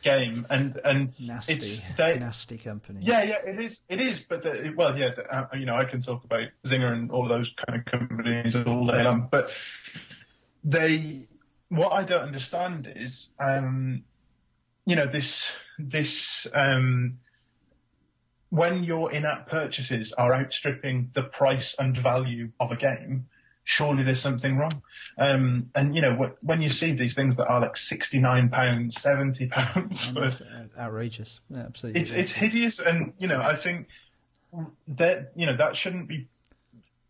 game, and and Nasty, it's they, nasty company. yeah, yeah, it is. It is, but the, well, yeah, the, uh, you know, I can talk about Zynga and all those kind of companies all day long, but they, what I don't understand is, um, you know, this this um, when your in-app purchases are outstripping the price and value of a game. Surely there's something wrong, um, and you know when you see these things that are like sixty-nine pounds, seventy pounds it's, uh, outrageous. Yeah, absolutely. it's it's hideous, and you know I think that you know that shouldn't be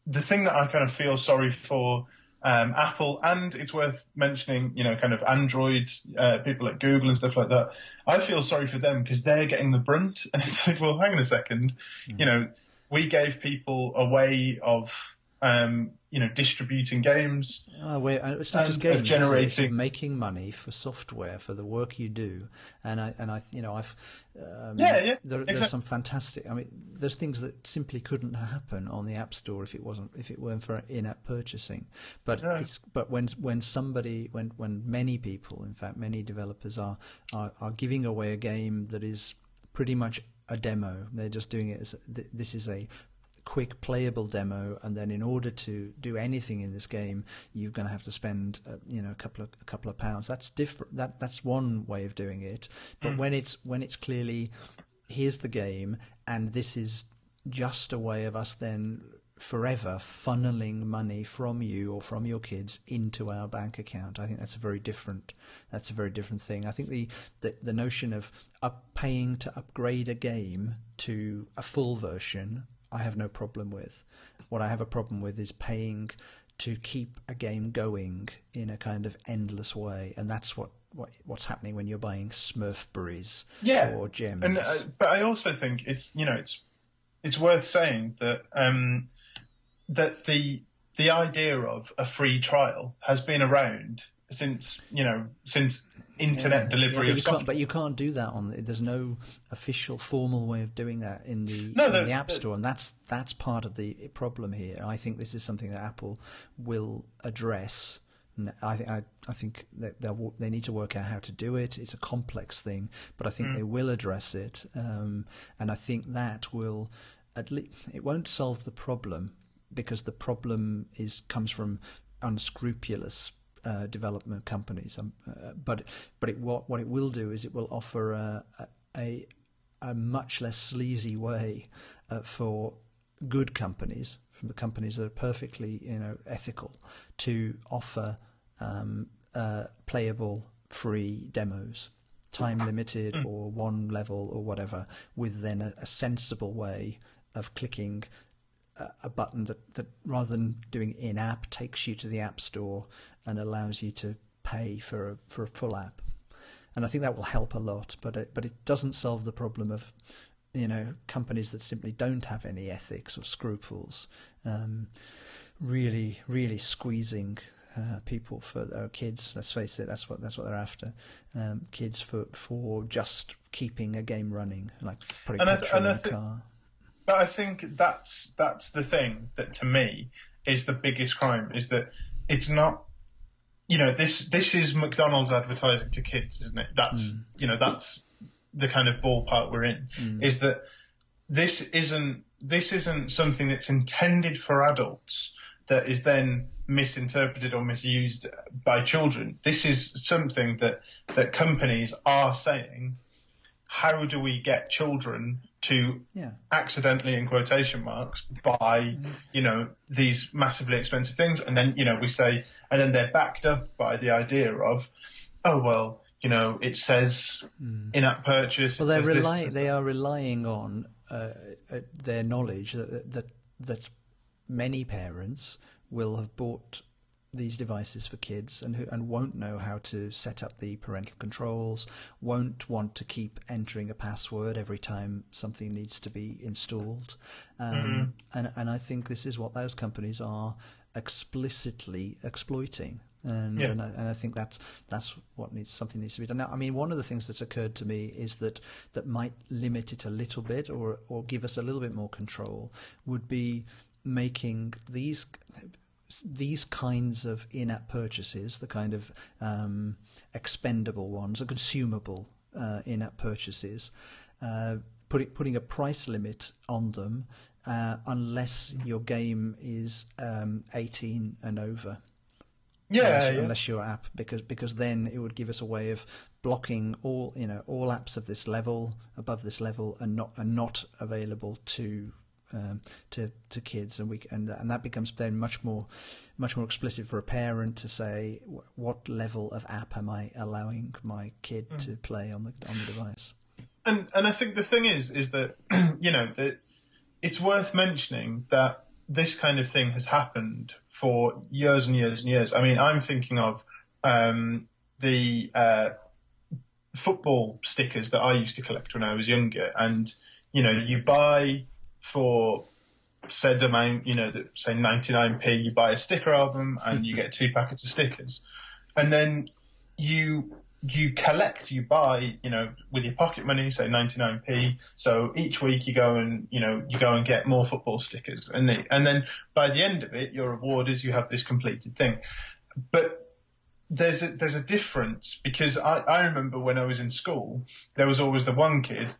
the thing that I kind of feel sorry for um, Apple, and it's worth mentioning, you know, kind of Android uh, people at Google and stuff like that. I feel sorry for them because they're getting the brunt, and it's like, well, hang on a second, you know, we gave people a way of. Um, you know, distributing games. Oh, uh, it's not just and of games. It's, it's generating- making money for software for the work you do, and I and I you know I've um, Yeah, yeah, There, there's some fantastic. I mean, there's things that simply couldn't happen on the App Store if it wasn't if it weren't for in-app purchasing. But Yeah. it's but when when somebody when when many people, in fact, many developers are are, are giving away a game that is pretty much a demo. They're just doing it as th- this is a quick playable demo and then in order to do anything in this game you're going to have to spend uh, you know a couple of a couple of pounds that's different that that's one way of doing it but when it's when it's clearly here's the game and this is just a way of us then forever funneling money from you or from your kids into our bank account. I think that's a very different that's a very different thing. I think the the, the notion of up paying to upgrade a game to a full version I have no problem with. What I have a problem with is paying to keep a game going in a kind of endless way, and that's what, what what's happening when you're buying Smurfberries Yeah, or gems. And uh, but I also think it's you know it's it's worth saying that um, that the the idea of a free trial has been around since you know since internet Yeah, delivery but of you but you can't do that on. There's no official, formal way of doing that in the No, in the- the App Store, and that's that's part of the problem here. I think this is something that Apple will address. I think I, I think that they'll, they need to work out how to do it. It's a complex thing, but I think Mm. they will address it, um, and I think that will at least it won't solve the problem because the problem is comes from unscrupulous uh, development companies. Um, uh, but but it, what what it will do is it will offer a a, a much less sleazy way uh, for good companies, from the companies that are perfectly you know ethical, to offer um, uh, playable free demos. Time limited or one level or whatever, with then a, a sensible way of clicking a, button that, that rather than doing in app takes you to the app store and allows you to pay for a, for a full app. And I think that will help a lot, but it, but it doesn't solve the problem of you know companies that simply don't have any ethics or scruples, um, really really squeezing uh, people for uh, kids. Let's face it, that's what that's what they're after. Um, kids for for just keeping a game running, like putting And th- petrol and in a thi- car. But I think that's that's the thing that to me is the biggest crime is that it's not you know this this is McDonald's advertising to kids, isn't it? That's mm. you know that's the kind of ballpark we're in. Mm. Is that this isn't this isn't something that's intended for adults that is then misinterpreted or misused by children. This is something that that companies are saying. How do we get children to Yeah. accidentally in quotation marks buy you know these massively expensive things and then you know we say and then they're backed up by the idea of oh well you know it says in-app purchase Well, they're relying. They are relying on uh, uh, their knowledge that, that that many parents will have bought these devices for kids and who, and won't know how to set up the parental controls, won't want to keep entering a password every time something needs to be installed, um, and and I think this is what those companies are explicitly exploiting. And, Yeah. and, I, and I think that's that's what needs something needs to be done. Now, I mean, one of the things that's occurred to me is that that might limit it a little bit, or or give us a little bit more control, would be making these these kinds of in-app purchases, the kind of um, expendable ones, the consumable uh, in-app purchases, uh, putting putting a price limit on them uh, unless your game is um, 18 and over yeah, unless, yeah. unless your app because because then it would give us a way of blocking all you know all apps of this level above this level and not are not available to um, to to kids and we and and that becomes then much more much more explicit for a parent to say wh- what level of app am I allowing my kid Mm. to play on the on the device and and I think the thing is is that you know that it's worth mentioning that this kind of thing has happened for years and years and years. I mean, I'm thinking of um, the uh, football stickers that I used to collect when I was younger, and you know, you buy for said amount, you know, say 99p, you buy a sticker album and you get two packets of stickers, and then you you collect, you buy, you know, with your pocket money, say 99p. So each week you go and, you know, you go and get more football stickers. And, they, and then by the end of it, your reward is you have this completed thing. But there's a, there's a difference because I, I remember when I was in school, there was always the one kid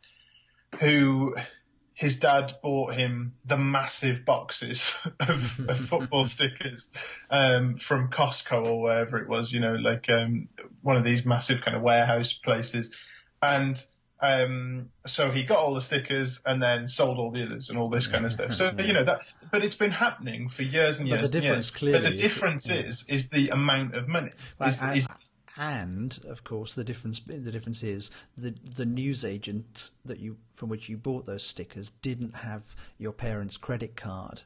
who his dad bought him the massive boxes of, of football stickers um, from Costco or wherever it was, you know, like um, one of these massive kind of warehouse places. And um, so he got all the stickers and then sold all the others and all this kind of stuff. So you know that, but it's been happening for years and years. But the difference years. clearly but the is difference yeah. is is the amount of money. Is- and, is- and of course, the difference the difference is the the news agent that you from which you bought those stickers didn't have your parents' credit card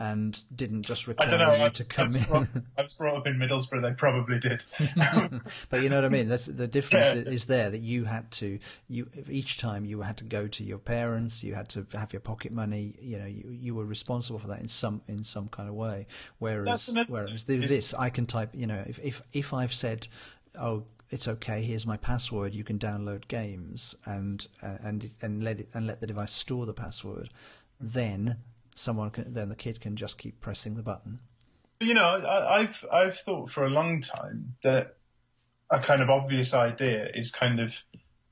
and didn't just I require don't know. you I, to come was in. brought, I was brought up in Middlesbrough. They probably did. but you know what I mean. That's the difference Yeah. is there that you had to you each time you had to go to your parents. You had to have your pocket money. You know, you, you were responsible for that in some in some kind of way. Whereas whereas thing, this, is- I can type. You know, if if if I've said. Oh, it's okay. Here's my password. You can download games and uh, and and let it and let the device store the password. Then someone can, then the kid can just keep pressing the button. You know, I, I've I've thought for a long time that a kind of obvious idea is kind of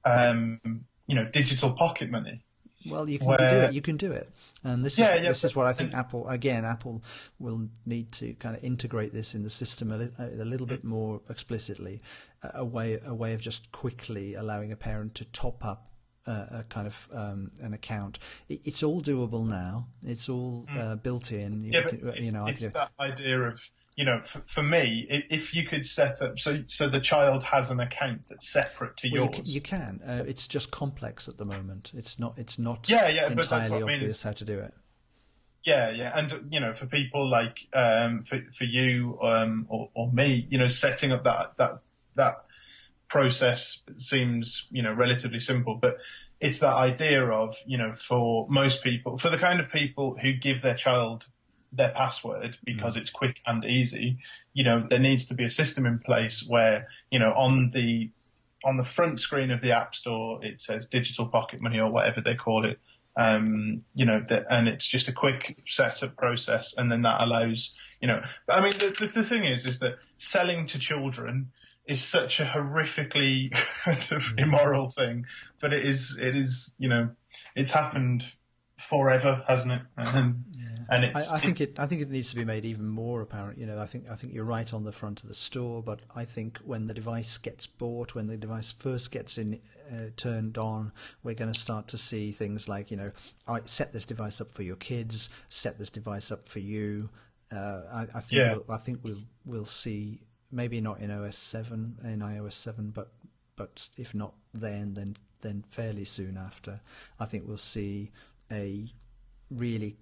um, you know digital pocket money. Well, you can where... do it. You can do it, and this yeah, is yeah, this but, is what I think Apple again. Apple will need to kind of integrate this in the system a, li- a little bit more explicitly, a way a way of just quickly allowing a parent to top up uh, a kind of um, an account. It, it's all doable now. It's all mm. uh, built in. You, yeah, but it's, you know, it's that idea of you know, for, for, me, if you could set up so so the child has an account that's separate to well, yours, you can. You can. Uh, it's just complex at the moment. It's not. It's not. Yeah, yeah, entirely obvious mean. how to do it. Yeah, yeah, and you know, for people like um, for for you um, or, or me, you know, setting up that that that process seems you know relatively simple, but it's that idea of you know for most people, for the kind of people who give their child their password because mm. it's quick and easy. You know, there needs to be a system in place where, you know, on the on the front screen of the App Store it says digital pocket money or whatever they call it. Um, you know, that, and it's just a quick setup process, and then that allows, you know. I mean, the, the, the thing is, is that selling to children is such a horrifically kind of mm. immoral thing, but it is, it is, you know, it's happened forever, hasn't it? And, yeah. And I, I, think it. I think it needs to be made even more apparent. You know, I think I think you're right on the front of the store, but I think when the device gets bought, when the device first gets in uh, turned on, we're going to start to see things like you know, I set this device up for your kids, set this device up for you. Uh, I, I, think yeah. we'll, I think we'll we'll see maybe not in OS seven in iOS seven, but but if not then then then fairly soon after, I think we'll see a really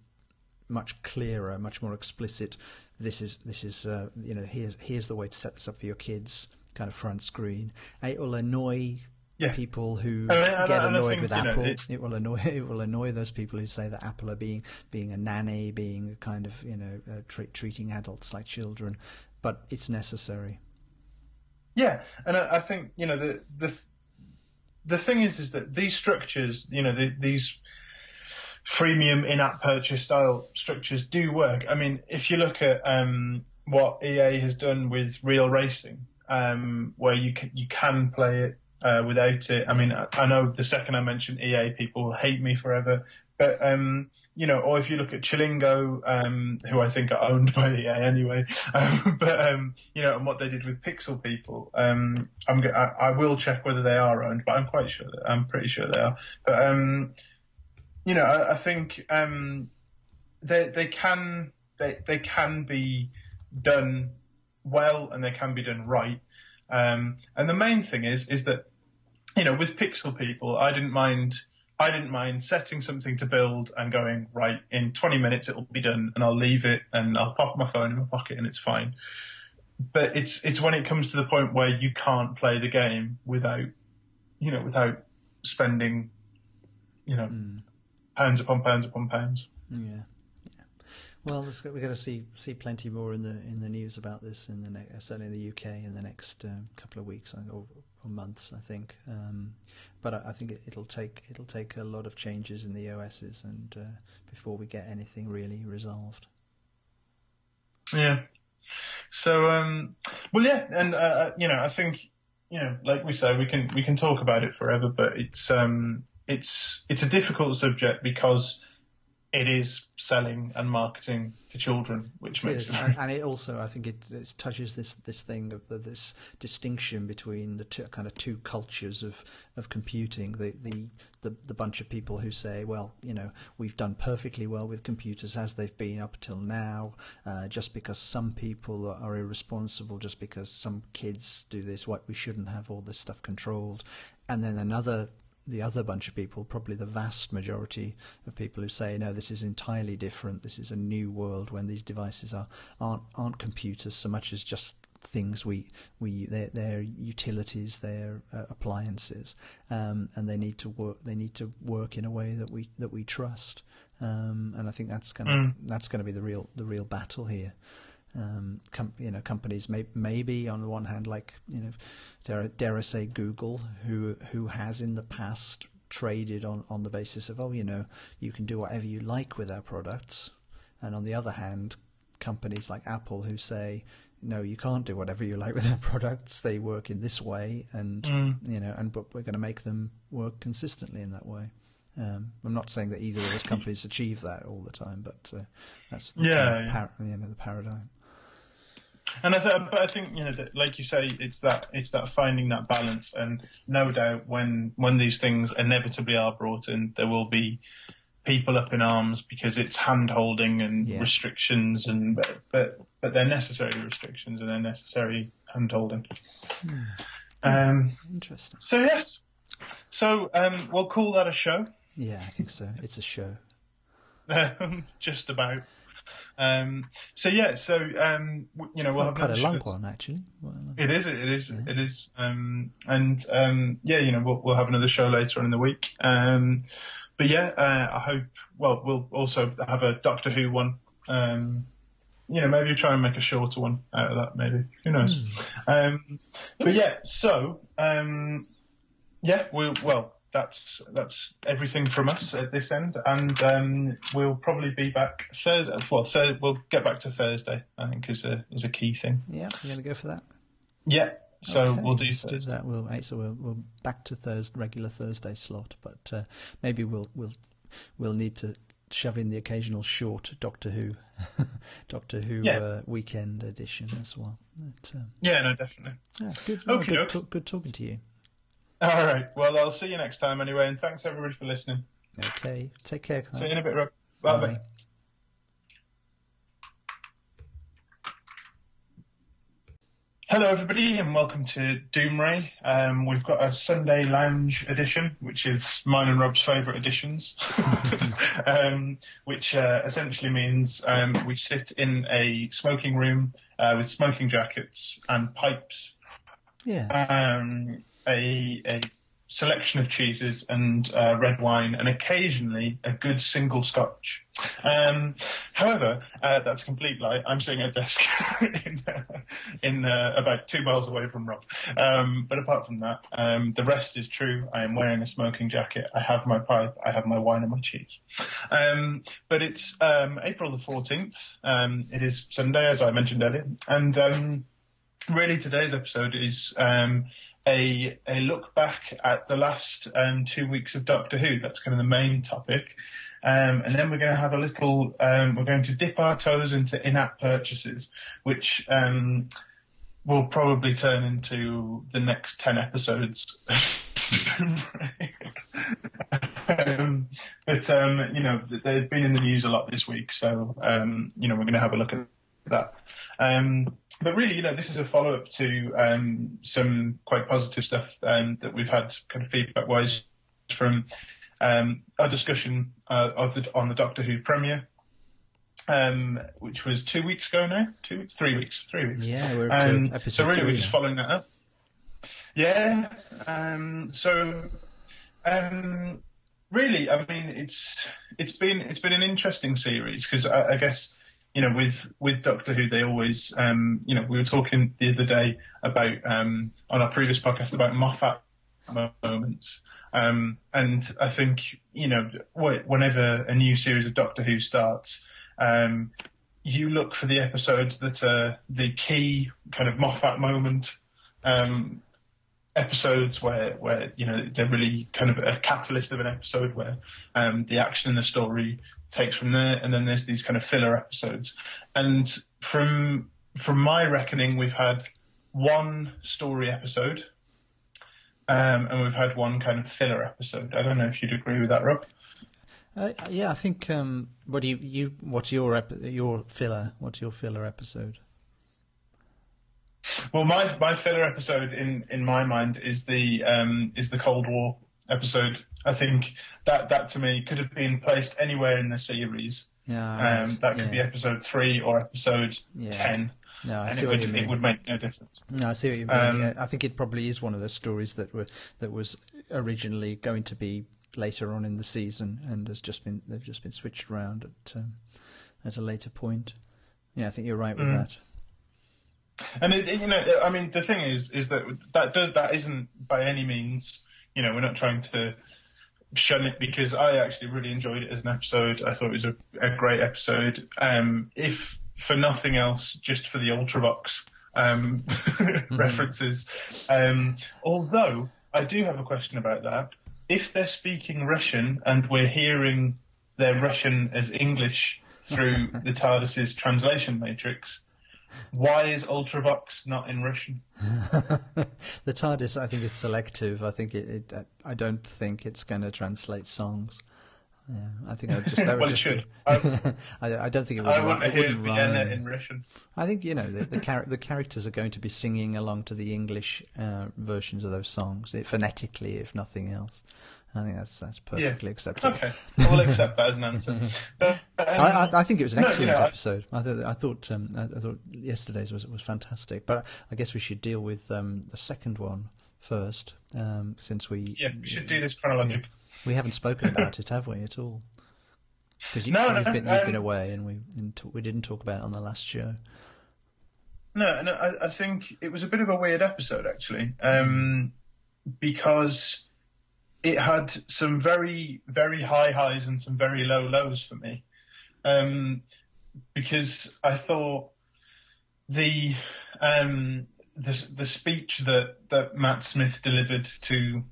much clearer, much more explicit. This is this is uh, you know here's here's the way to set this up for your kids. Kind of front screen. It will annoy yeah. people who I mean, get annoyed think, with Apple. Know, it, it, will annoy it will annoy those people who say that Apple are being being a nanny, being kind of you know uh, tre- treating adults like children. But it's necessary. Yeah, and I, I think you know the the the thing is is that these structures, you know, the, these freemium in-app purchase style structures do work. I mean, if you look at um, what EA has done with Real Racing, um, where you can you can play it uh, without it. I mean, I, I, know the second I mention EA, people will hate me forever. But um, you know, or if you look at Chillingo, um, who I think are owned by EA anyway, um, but um, you know, and what they did with Pixel People, um, I'm I, I, will check whether they are owned, but I'm quite sure that I'm pretty sure they are. But um, you know, I, I think um, they they can they they can be done well and they can be done right. Um, and the main thing is is that you know with Pixel People, I didn't mind. I didn't mind setting something to build and going right in 20 minutes it'll be done and I'll leave it and I'll pop my phone in my pocket and it's fine. But it's it's when it comes to the point where you can't play the game without you know without spending you know mm pounds upon pounds upon pounds. Yeah. yeah. Well, we're going to see see plenty more in the in the news about this in the next, certainly in the UK in the next um, couple of weeks or, or months, I think. Um, but I, I think it, will take it'll take a lot of changes in the OSs and uh, before we get anything really resolved. Yeah. So, um, well, yeah, and uh, uh you know, I think you know, like we say, we can we can talk about it forever, but it's um, it's it's a difficult subject because it is selling and marketing to children, which it makes is. it. And, and, it also, I think, it, it, touches this this thing of the, this distinction between the two, kind of two cultures of of computing. The, the the the bunch of people who say, well, you know, we've done perfectly well with computers as they've been up till now. Uh, just because some people are irresponsible, just because some kids do this, what we shouldn't have all this stuff controlled. And then another the other bunch of people, probably the vast majority of people who say, no, this is entirely different. This is a new world when these devices are aren't aren't computers so much as just things we we they're, they're utilities, they're uh, appliances, um, and they need to work. They need to work in a way that we that we trust. Um, and I think that's gonna mm. that's gonna be the real the real battle here. Um, com- you know, companies may, maybe on the one hand, like you know, dare, dare I say Google, who who has in the past traded on, on the basis of oh, you know, you can do whatever you like with our products, and on the other hand, companies like Apple who say no, you can't do whatever you like with our products. They work in this way, and mm. you know, and but we're going to make them work consistently in that way. Um, I'm not saying that either of those companies achieve that all the time, but uh, that's yeah, kind of par- you know, the paradigm. And I th- but I think you know, that, like you say, it's that it's that finding that balance, and no doubt when when these things inevitably are brought in, there will be people up in arms because it's hand holding and yeah. restrictions, and but, but but they're necessary restrictions and they're necessary hand holding. Hmm. Um, Interesting. So yes, so um, we'll call that a show. Yeah, I think so. It's a show. Just about. Um, so yeah, so um, you know we'll have quite a long one actually. It is, it is, yeah. it is, um, and um, yeah, you know we'll, we'll have another show later on in the week. Um, but yeah, uh, I hope. Well, we'll also have a Doctor Who one. Um, you know, maybe try and make a shorter one out of that. Maybe who knows? Mm. but yeah, so yeah, we'll well that's that's everything from us at this end, and um, we'll probably be back Thursday. Well, thir- we'll get back to Thursday. I think is a is a key thing. Yeah, you're gonna go for that. Yeah, so okay, we'll do, do that. We'll so we'll, we'll back to Thursday regular Thursday slot, but uh, maybe we'll we'll we'll need to shove in the occasional short Doctor Who Doctor Who yeah. uh, weekend edition as well. But, um, yeah, no, definitely. Yeah, good. Okay, good, good talking to you. All right. Well, I'll see you next time anyway, and thanks everybody for listening. Okay. Take care. See you in a bit, Rob. Bye bye. Hello, everybody, and welcome to Doomray. Um, we've got a Sunday Lounge edition, which is mine and Rob's favourite editions, um, which uh, essentially means um, we sit in a smoking room uh, with smoking jackets and pipes. Yeah. A, a selection of cheeses and uh, red wine, and occasionally a good single scotch. Um, however, uh, that's a complete lie. I'm sitting at a desk in, uh, in uh, about two miles away from Rob. Um, but apart from that, um, the rest is true. I am wearing a smoking jacket. I have my pipe. I have my wine and my cheese. Um, but it's um, April the 14th. Um, it is Sunday, as I mentioned earlier, and really today's episode is a a look back at the last um, two weeks of Doctor Who. That's kind of the main topic. Um, and then we're going to have a little. Um, we're going to dip our toes into in-app purchases, which um, will probably turn into the next ten episodes. Um, but um, you know, they've been in the news a lot this week, so you know, we're going to have a look at that. Um, but really, you know, this is a follow up to um, some quite positive stuff um, that we've had kind of feedback wise from um, our discussion uh, of the, on the Doctor Who premiere. Um, which was two weeks ago now, two weeks, three weeks, three weeks. Yeah, we're um, episode So really, we we're just following that up. Yeah. Um, so really, I mean, it's it's been it's been an interesting series because I, I guess you know, with with Doctor Who, they always, um, you know, we were talking the other day about um, on our previous podcast about Moffat moments, um, and I think you know, whenever a new series of Doctor Who starts, um, you look for the episodes that are the key kind of Moffat moment. Um, episodes where, where you know they're really kind of a catalyst of an episode where um, the action and the story takes from there, and then there's these kind of filler episodes. And from from my reckoning, we've had one story episode, um, and we've had one kind of filler episode. I don't know if you'd agree with that, Rob. Uh, yeah, I think. Um, what do you, you? What's your epi- your filler? What's your filler episode? Well, my my filler episode in in my mind is the um, is the Cold War episode. I think that that to me could have been placed anywhere in the series. Yeah, um, that could yeah. be episode three or episode yeah. ten. No, I and see it what would, you mean. It would make no difference. No, I see what you mean. Um, yeah, I think it probably is one of the stories that were that was originally going to be later on in the season, and has just been they've just been switched around at um, at a later point. Yeah, I think you're right with mm. that. And it, you know, I mean, the thing is, is that that does, that isn't by any means, you know, we're not trying to shun it because I actually really enjoyed it as an episode. I thought it was a, a great episode. Um, if for nothing else, just for the Ultravox um, mm-hmm. references. Um, although I do have a question about that. If they're speaking Russian and we're hearing their Russian as English through the TARDIS's translation matrix, why is Ultravox not in Russian? the TARDIS, I think, is selective. I think it, it I don't think it's going to translate songs. Yeah, I think would just that would well, just should. Be, I, I, don't think it would. I want to hear Vienna in Russian. I think you know the the, char- the, characters are going to be singing along to the English uh, versions of those songs phonetically, if nothing else. I think that's that's perfectly yeah. acceptable. Okay, we'll accept that as an answer. um, I, I, think it was an excellent no, episode. I, th- I thought um, I, thought yesterday's was was fantastic, but I guess we should deal with um, the second one first, um, since we yeah we should do this chronologically. Yeah. We haven't spoken about it, have we, at all? Because you, no, have no, been, you've um, been away, and we we didn't talk about it on the last show. No, no, I, I think it was a bit of a weird episode actually, um, because it had some very very high highs and some very low lows for me, um, because I thought the um, the the speech that that Matt Smith delivered to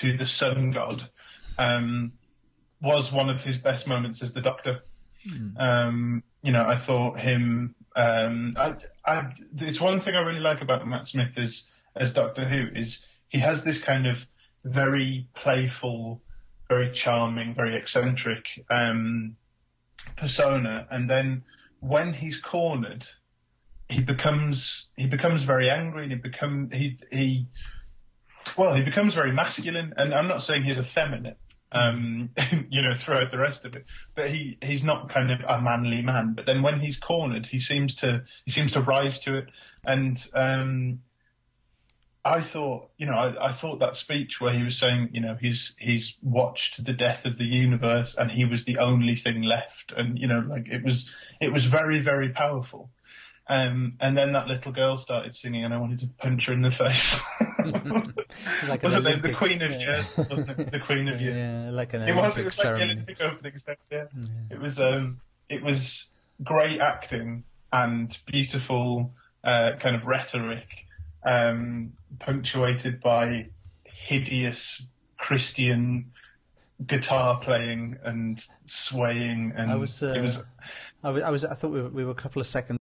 to the sun god um, was one of his best moments as the Doctor. Mm. Um, you know, I thought him. Um, I, I, it's one thing I really like about Matt Smith as as Doctor Who is he has this kind of very playful, very charming, very eccentric um, persona, and then when he's cornered, he becomes he becomes very angry and he become he he well he becomes very masculine and I'm not saying he's effeminate um, you know, throughout the rest of it. But he, he's not kind of a manly man. But then when he's cornered, he seems to he seems to rise to it. And um, I thought, you know, I, I thought that speech where he was saying, you know, he's he's watched the death of the universe and he was the only thing left, and you know, like it was it was very very powerful. Um, and then that little girl started singing, and I wanted to punch her in the face. like wasn't it the Queen of yeah. Wasn't it the Queen of Years? Yeah, like an it was. It was ceremony. the Olympic opening. Yeah. yeah. It was. Um, it was great acting and beautiful uh, kind of rhetoric, um, punctuated by hideous Christian guitar playing and swaying, and I was, uh, it was. I was, I was, I thought we were, we were a couple of seconds